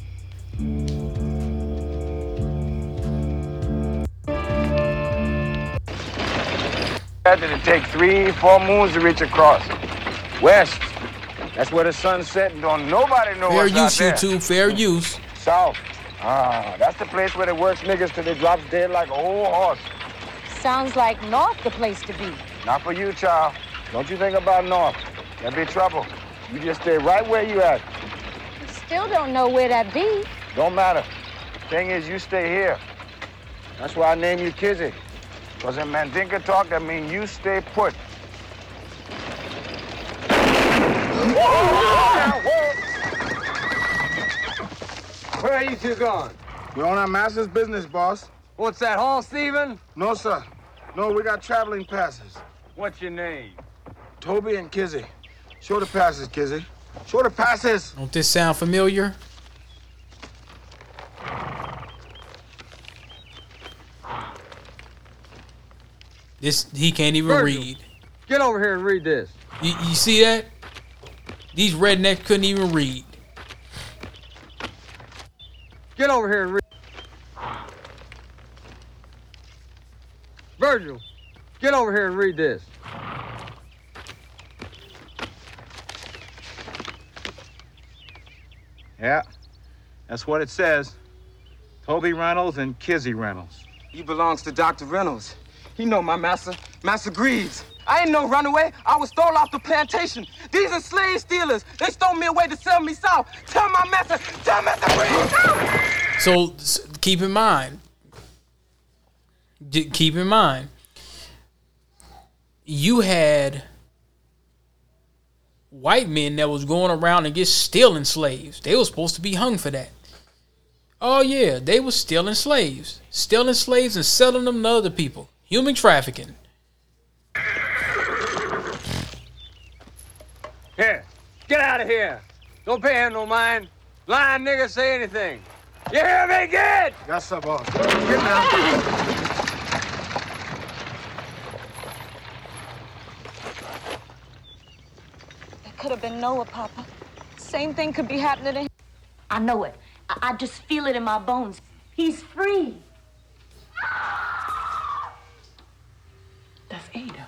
That it take three, four moons to reach across? West. That's where the sun's setting. Don't nobody know fair what's use, out there. Fair use, YouTube. Fair use. South. Ah, that's the place where they works niggas till they drop dead like a old horse. Sounds like North the place to be. Not for you, child. Don't you think about North. That'd be trouble. You just stay right where you at. Still don't know where that be. Don't matter. Thing is, you stay here. That's why I name you Kizzy. Because in Mandinka talk, that means you stay put. Where are you two going? We're on our master's business, boss. What's that, Hall Stephen? No, sir. No, we got traveling passes. What's your name? Toby and Kizzy. Show the passes, Kizzy. Show the passes. Don't this sound familiar? This he can't even Virgil. read. Get over here and read this. You, you see that? These rednecks couldn't even read. Get over here and read. Virgil, get over here and read this. Yeah, that's what it says. Toby Reynolds and Kizzy Reynolds. He belongs to Dr. Reynolds. He know my master, Master Greaves. I ain't no runaway. I was stole off the plantation. These are slave stealers. They stole me away to sell me south. Tell my master, tell Master Greaves. So keep in mind, keep in mind, you had white men that was going around and just stealing slaves. They were supposed to be hung for that. Oh yeah, they were stealing slaves, stealing slaves and selling them to other people. Human trafficking. Here, get out of here. Don't pay him no mind. Lying nigga say anything. You hear me, kid? Yes, sir, boss. Get down. That could have been Noah, Papa. Same thing could be happening to him. I know it. I, I just feel it in my bones. He's free. That's Ada.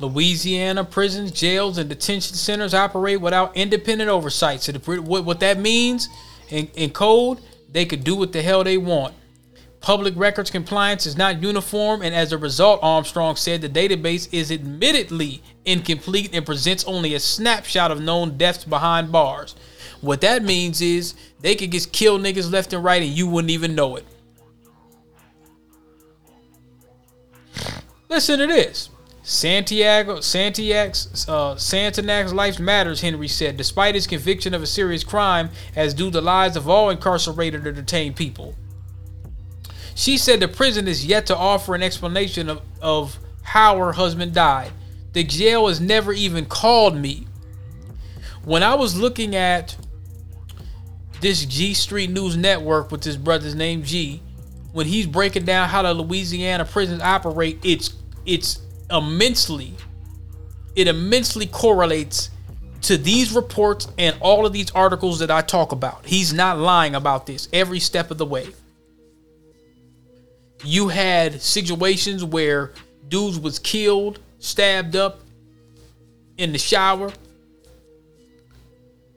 Louisiana prisons, jails, and detention centers operate without independent oversight. So, the, what, what that means in, in code, they could do what the hell they want. Public records compliance is not uniform, and as a result, Armstrong said the database is admittedly incomplete and presents only a snapshot of known deaths behind bars. What that means is they could just kill niggas left and right, and you wouldn't even know it. Listen to this. Santiago, Santiago's, uh, Santanac's life matters, Henry said, despite his conviction of a serious crime, as do the lives of all incarcerated or detained people. She said the prison is yet to offer an explanation of, of how her husband died. The jail has never even called me. When I was looking at this G Street News Network with his brother's name G, when he's breaking down how the Louisiana prisons operate, it's it's immensely it immensely correlates to these reports and all of these articles that I talk about. He's not lying about this every step of the way. You had situations where dudes was killed, stabbed up in the shower.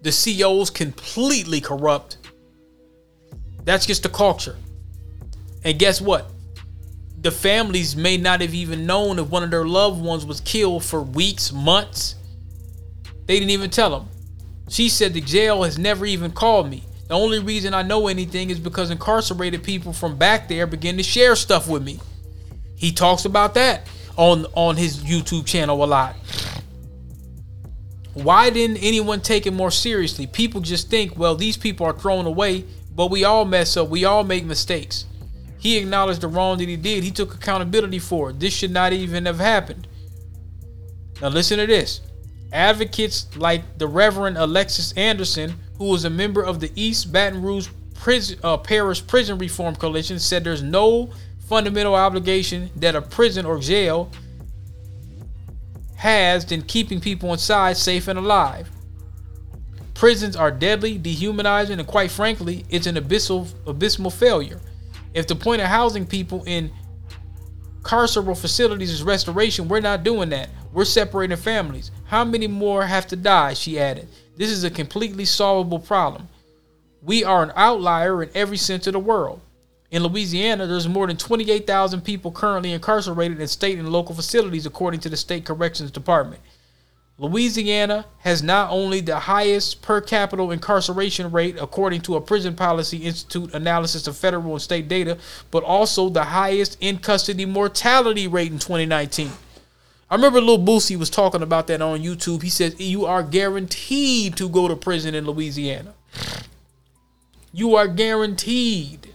The CO's completely corrupt. That's just the culture. And guess what? The families may not have even known if one of their loved ones was killed for weeks, months. They didn't even tell them. She said the jail has never even called me. The only reason I know anything is because incarcerated people from back there begin to share stuff with me. He talks about that on on his YouTube channel a lot. Why didn't anyone take it more seriously? People just think, well, these people are thrown away, but we all mess up. We all make mistakes. He acknowledged the wrong that he did. He took accountability for it. This should not even have happened. Now listen to this. Advocates like the Reverend Alexis Anderson, who was a member of the East Baton Rouge prison, uh, Parish Prison Reform Coalition, said there's no fundamental obligation that a prison or jail has than keeping people inside safe and alive. Prisons are deadly, dehumanizing, and quite frankly, it's an abyssal, abysmal failure. If the point of housing people in carceral facilities is restoration, we're not doing that. We're separating families. How many more have to die? She added. This is a completely solvable problem. We are an outlier in every sense of the world. In Louisiana, there's more than 28,000 people currently incarcerated in state and local facilities, according to the State Corrections Department. Louisiana has not only the highest per capita incarceration rate, according to a Prison Policy Institute analysis of federal and state data, but also the highest in custody mortality rate in 2019. I remember Lil Boosie was talking about that on YouTube. He says you are guaranteed to go to prison in Louisiana. You are guaranteed.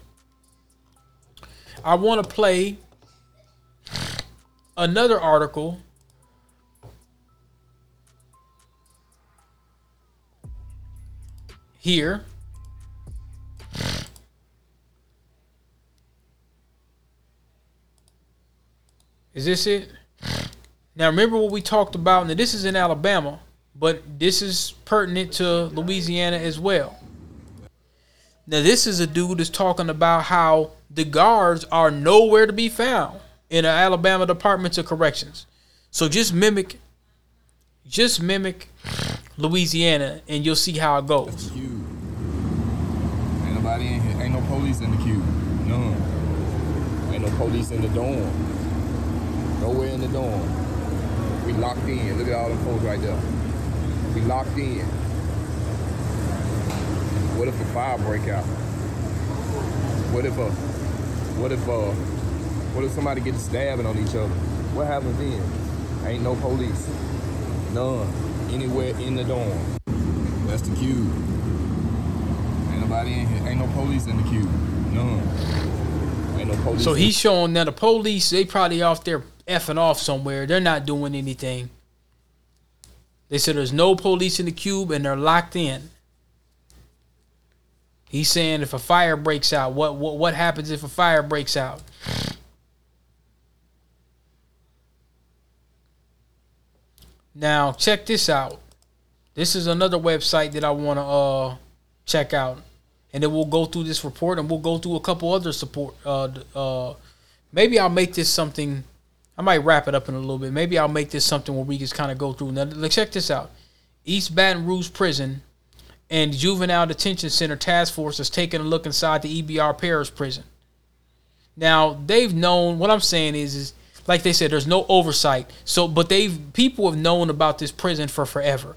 I want to play another article here. Is this it? Now remember what we talked about. Now this is in Alabama, but this is pertinent to Louisiana as well. Now this is a dude that's talking about how the guards are nowhere to be found in the Alabama Department of Corrections. So just mimic, just mimic Louisiana, and you'll see how it goes. Ain't nobody in here. Ain't no police in the cube. None. Ain't no police in the dorm. Nowhere in the dorm. We locked in. Look at all the folks right there. We locked in. What if a fire break out? What if a what if uh what if somebody gets stabbing on each other? What happens then? Ain't no police. None. Anywhere in the dorm. That's the cube. Ain't nobody in here. Ain't no police in the cube. None. Ain't no police. So he's showing that the police, they probably off there effing off somewhere. They're not doing anything. They said there's no police in the cube and they're locked in. He's saying if a fire breaks out, what what what happens if a fire breaks out? Now check this out. This is another website that I want to uh check out, and then we'll go through this report and we'll go through a couple other support. Uh, uh, maybe I'll make this something. I might wrap it up in a little bit. Maybe I'll make this something where we just kind of go through. Now, check this out. East Baton Rouge Prison and Juvenile Detention Center Task Force is taking a look inside the EBR Parish Prison. Now they've known. What I'm saying is, is like they said, there's no oversight. So, but they've people have known about this prison for forever.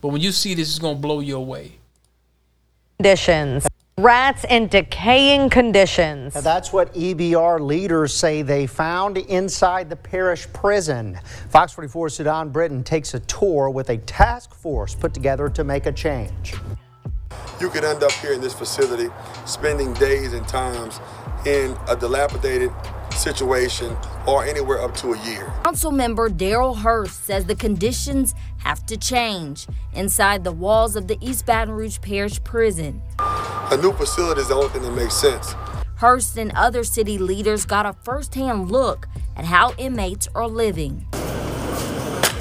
But when you see this, it's gonna blow you away. Conditions. Rats in decaying conditions. Now, that's what EBR leaders say they found inside the parish prison. Fox 44 Sudan Britton takes a tour with a task force put together to make a change. You could end up here in this facility spending days and times in a dilapidated situation or anywhere up to a year. Council member Daryl Hurst says the conditions have to change inside the walls of the East Baton Rouge Parish Prison. A new facility is the only thing that makes sense. Hurst and other city leaders got a firsthand look at how inmates are living.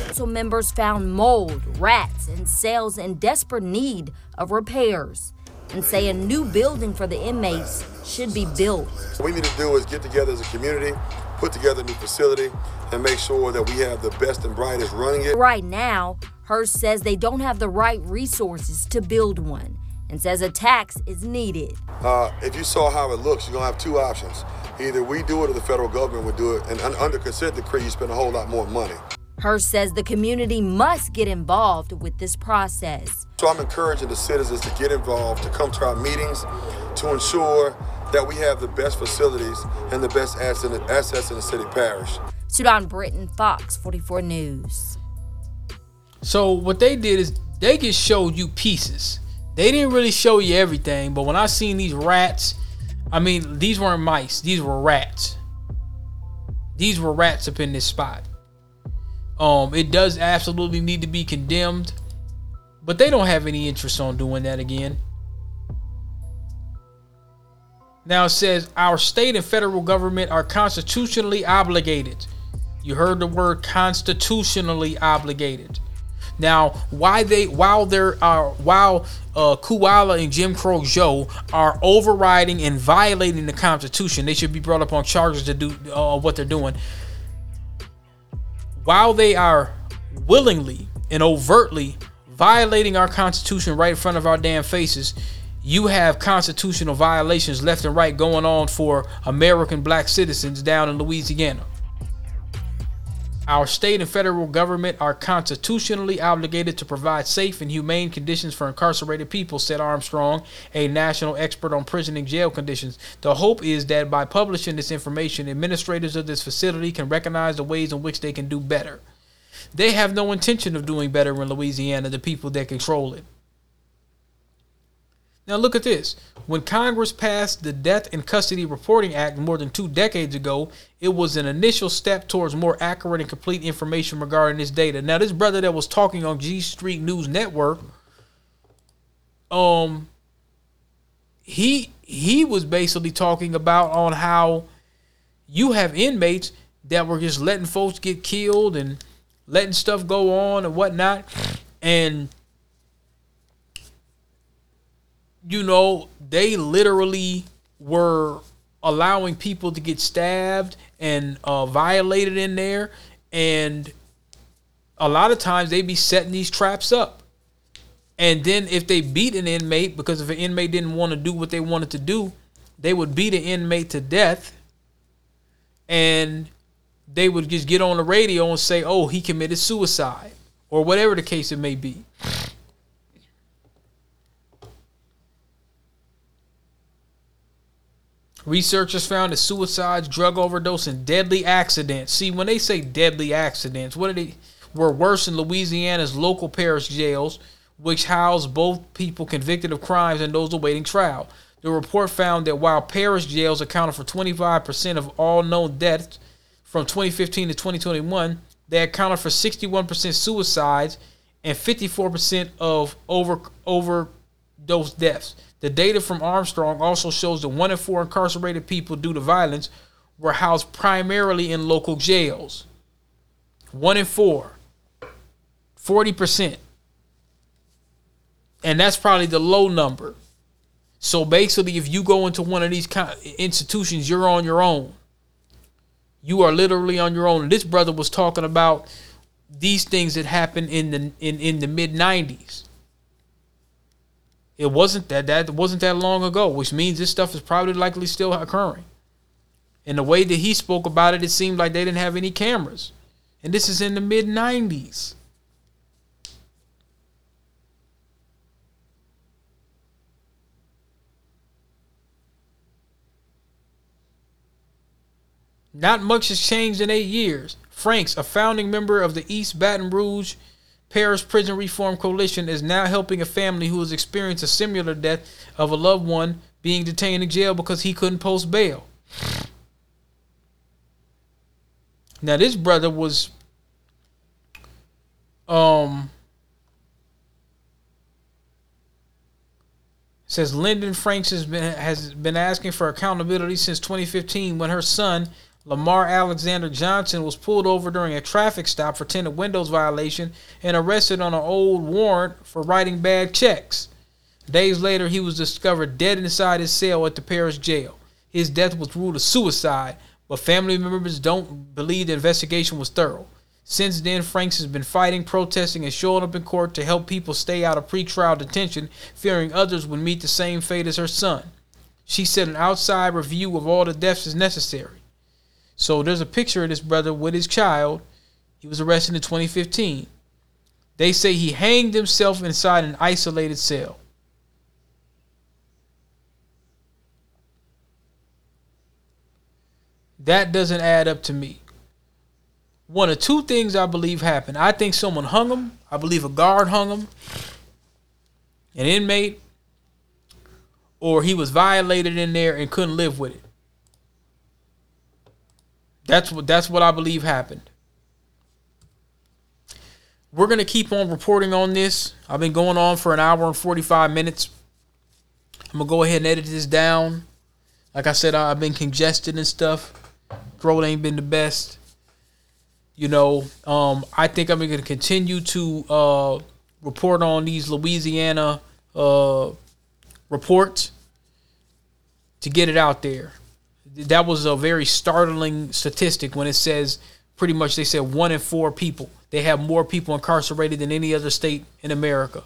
Council members found mold, rats, and cells in desperate need of repairs and say a new building for the inmates should be built. What we need to do is get together as a community, put together a new facility, and make sure that we have the best and brightest running it. Right now, Hurst says they don't have the right resources to build one and says a tax is needed. Uh, if you saw how it looks, you're gonna have two options. Either we do it or the federal government would do it, and un- under consent decree, you spend a whole lot more money. Hurst says the community must get involved with this process. So I'm encouraging the citizens to get involved, to come to our meetings, to ensure that we have the best facilities and the best assets in the, assets in the city parish. Sudan Britton, Fox 44 News. So what they did is they just showed you pieces. They didn't really show you everything, but when I seen these rats, I mean these weren't mice, these were rats. These were rats up in this spot. Um, it does absolutely need to be condemned, but they don't have any interest on doing that again. Now it says our state and federal government are constitutionally obligated. You heard the word constitutionally obligated. Now, why they while there are while uh, Kuala and Jim Crow Joe are overriding and violating the Constitution, they should be brought up on charges to do uh, what they're doing. While they are willingly and overtly violating our Constitution right in front of our damn faces, you have constitutional violations left and right going on for American black citizens down in Louisiana. Our state and federal government are constitutionally obligated to provide safe and humane conditions for incarcerated people, said Armstrong, a national expert on prison and jail conditions. The hope is that by publishing this information, administrators of this facility can recognize the ways in which they can do better. They have no intention of doing better in Louisiana, the people that control it. Now, look at this. When Congress passed the Death in Custody Reporting Act more than two decades ago, it was an initial step towards more accurate and complete information regarding this data. Now, this brother that was talking on G Street News Network, um, he he was basically talking about on how you have inmates that were just letting folks get killed and letting stuff go on and whatnot, and you know, they literally were allowing people to get stabbed and uh, violated in there. And a lot of times they'd be setting these traps up. And then if they beat an inmate, because if an inmate didn't want to do what they wanted to do, they would beat an inmate to death. And they would just get on the radio and say, oh, he committed suicide, or whatever the case it may be. Researchers found that suicides, drug overdose, and deadly accidents. See, when they say deadly accidents, what are they? Were worse in Louisiana's local parish jails, which house both people convicted of crimes and those awaiting trial. The report found that while parish jails accounted for 25% of all known deaths from 2015 to 2021, they accounted for 61% suicides and 54% of over overdose deaths. The data from Armstrong also shows that one in four incarcerated people due to violence were housed primarily in local jails. One in four. 40%. And that's probably the low number. So basically, if you go into one of these institutions, you're on your own. You are literally on your own. This brother was talking about these things that happened in the in, in the mid 90s. It wasn't that that wasn't that long ago, which means this stuff is probably likely still occurring. And the way that he spoke about it, it seemed like they didn't have any cameras. And this is in the mid 90s. Not much has changed in eight years. Franks, a founding member of the East Baton Rouge Parish Prison Reform Coalition is now helping a family who has experienced a similar death of a loved one being detained in jail because he couldn't post bail. Now this brother was um says Linda Franks has been has been asking for accountability since 2015 when her son Lamar Alexander Johnson was pulled over during a traffic stop for tinted windows violation and arrested on an old warrant for writing bad checks. Days later, he was discovered dead inside his cell at the parish jail. His death was ruled a suicide, but family members don't believe the investigation was thorough. Since then, Franks has been fighting, protesting, and showing up in court to help people stay out of pretrial detention, fearing others would meet the same fate as her son. She said an outside review of all the deaths is necessary. So there's a picture of this brother with his child. He was arrested in 2015. They say he hanged himself inside an isolated cell. That doesn't add up to me. One of two things I believe happened. I think someone hung him. I believe a guard hung him, an inmate, or he was violated in there and couldn't live with it. That's what that's what I believe happened. we're gonna keep on reporting on this. I've been going on for an hour and forty five minutes. I'm gonna go ahead and edit this down. Like I said, I've been congested and stuff. Throat ain't been the best. You know, um, I think I'm gonna continue to uh, report on these Louisiana uh, reports to get it out there. That was a very startling statistic when it says pretty much they said one in four people. They have more people incarcerated than any other state in America.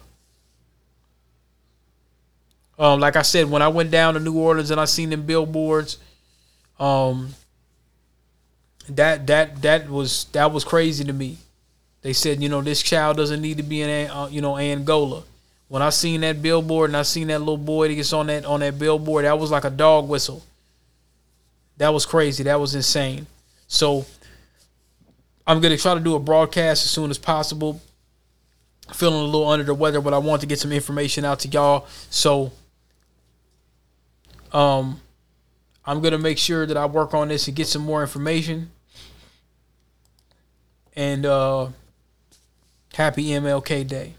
Um, like I said, when I went down to New Orleans and I seen them billboards, um, that that that was that was crazy to me. They said, you know, this child doesn't need to be in, uh, you know, Angola. When I seen that billboard and I seen that little boy that gets on that on that billboard, that was like a dog whistle. That was crazy. That was insane. So I'm gonna try to do a broadcast as soon as possible. Feeling a little under the weather, but I want to get some information out to y'all. So um I'm gonna make sure that I work on this and get some more information. And uh happy MLK Day.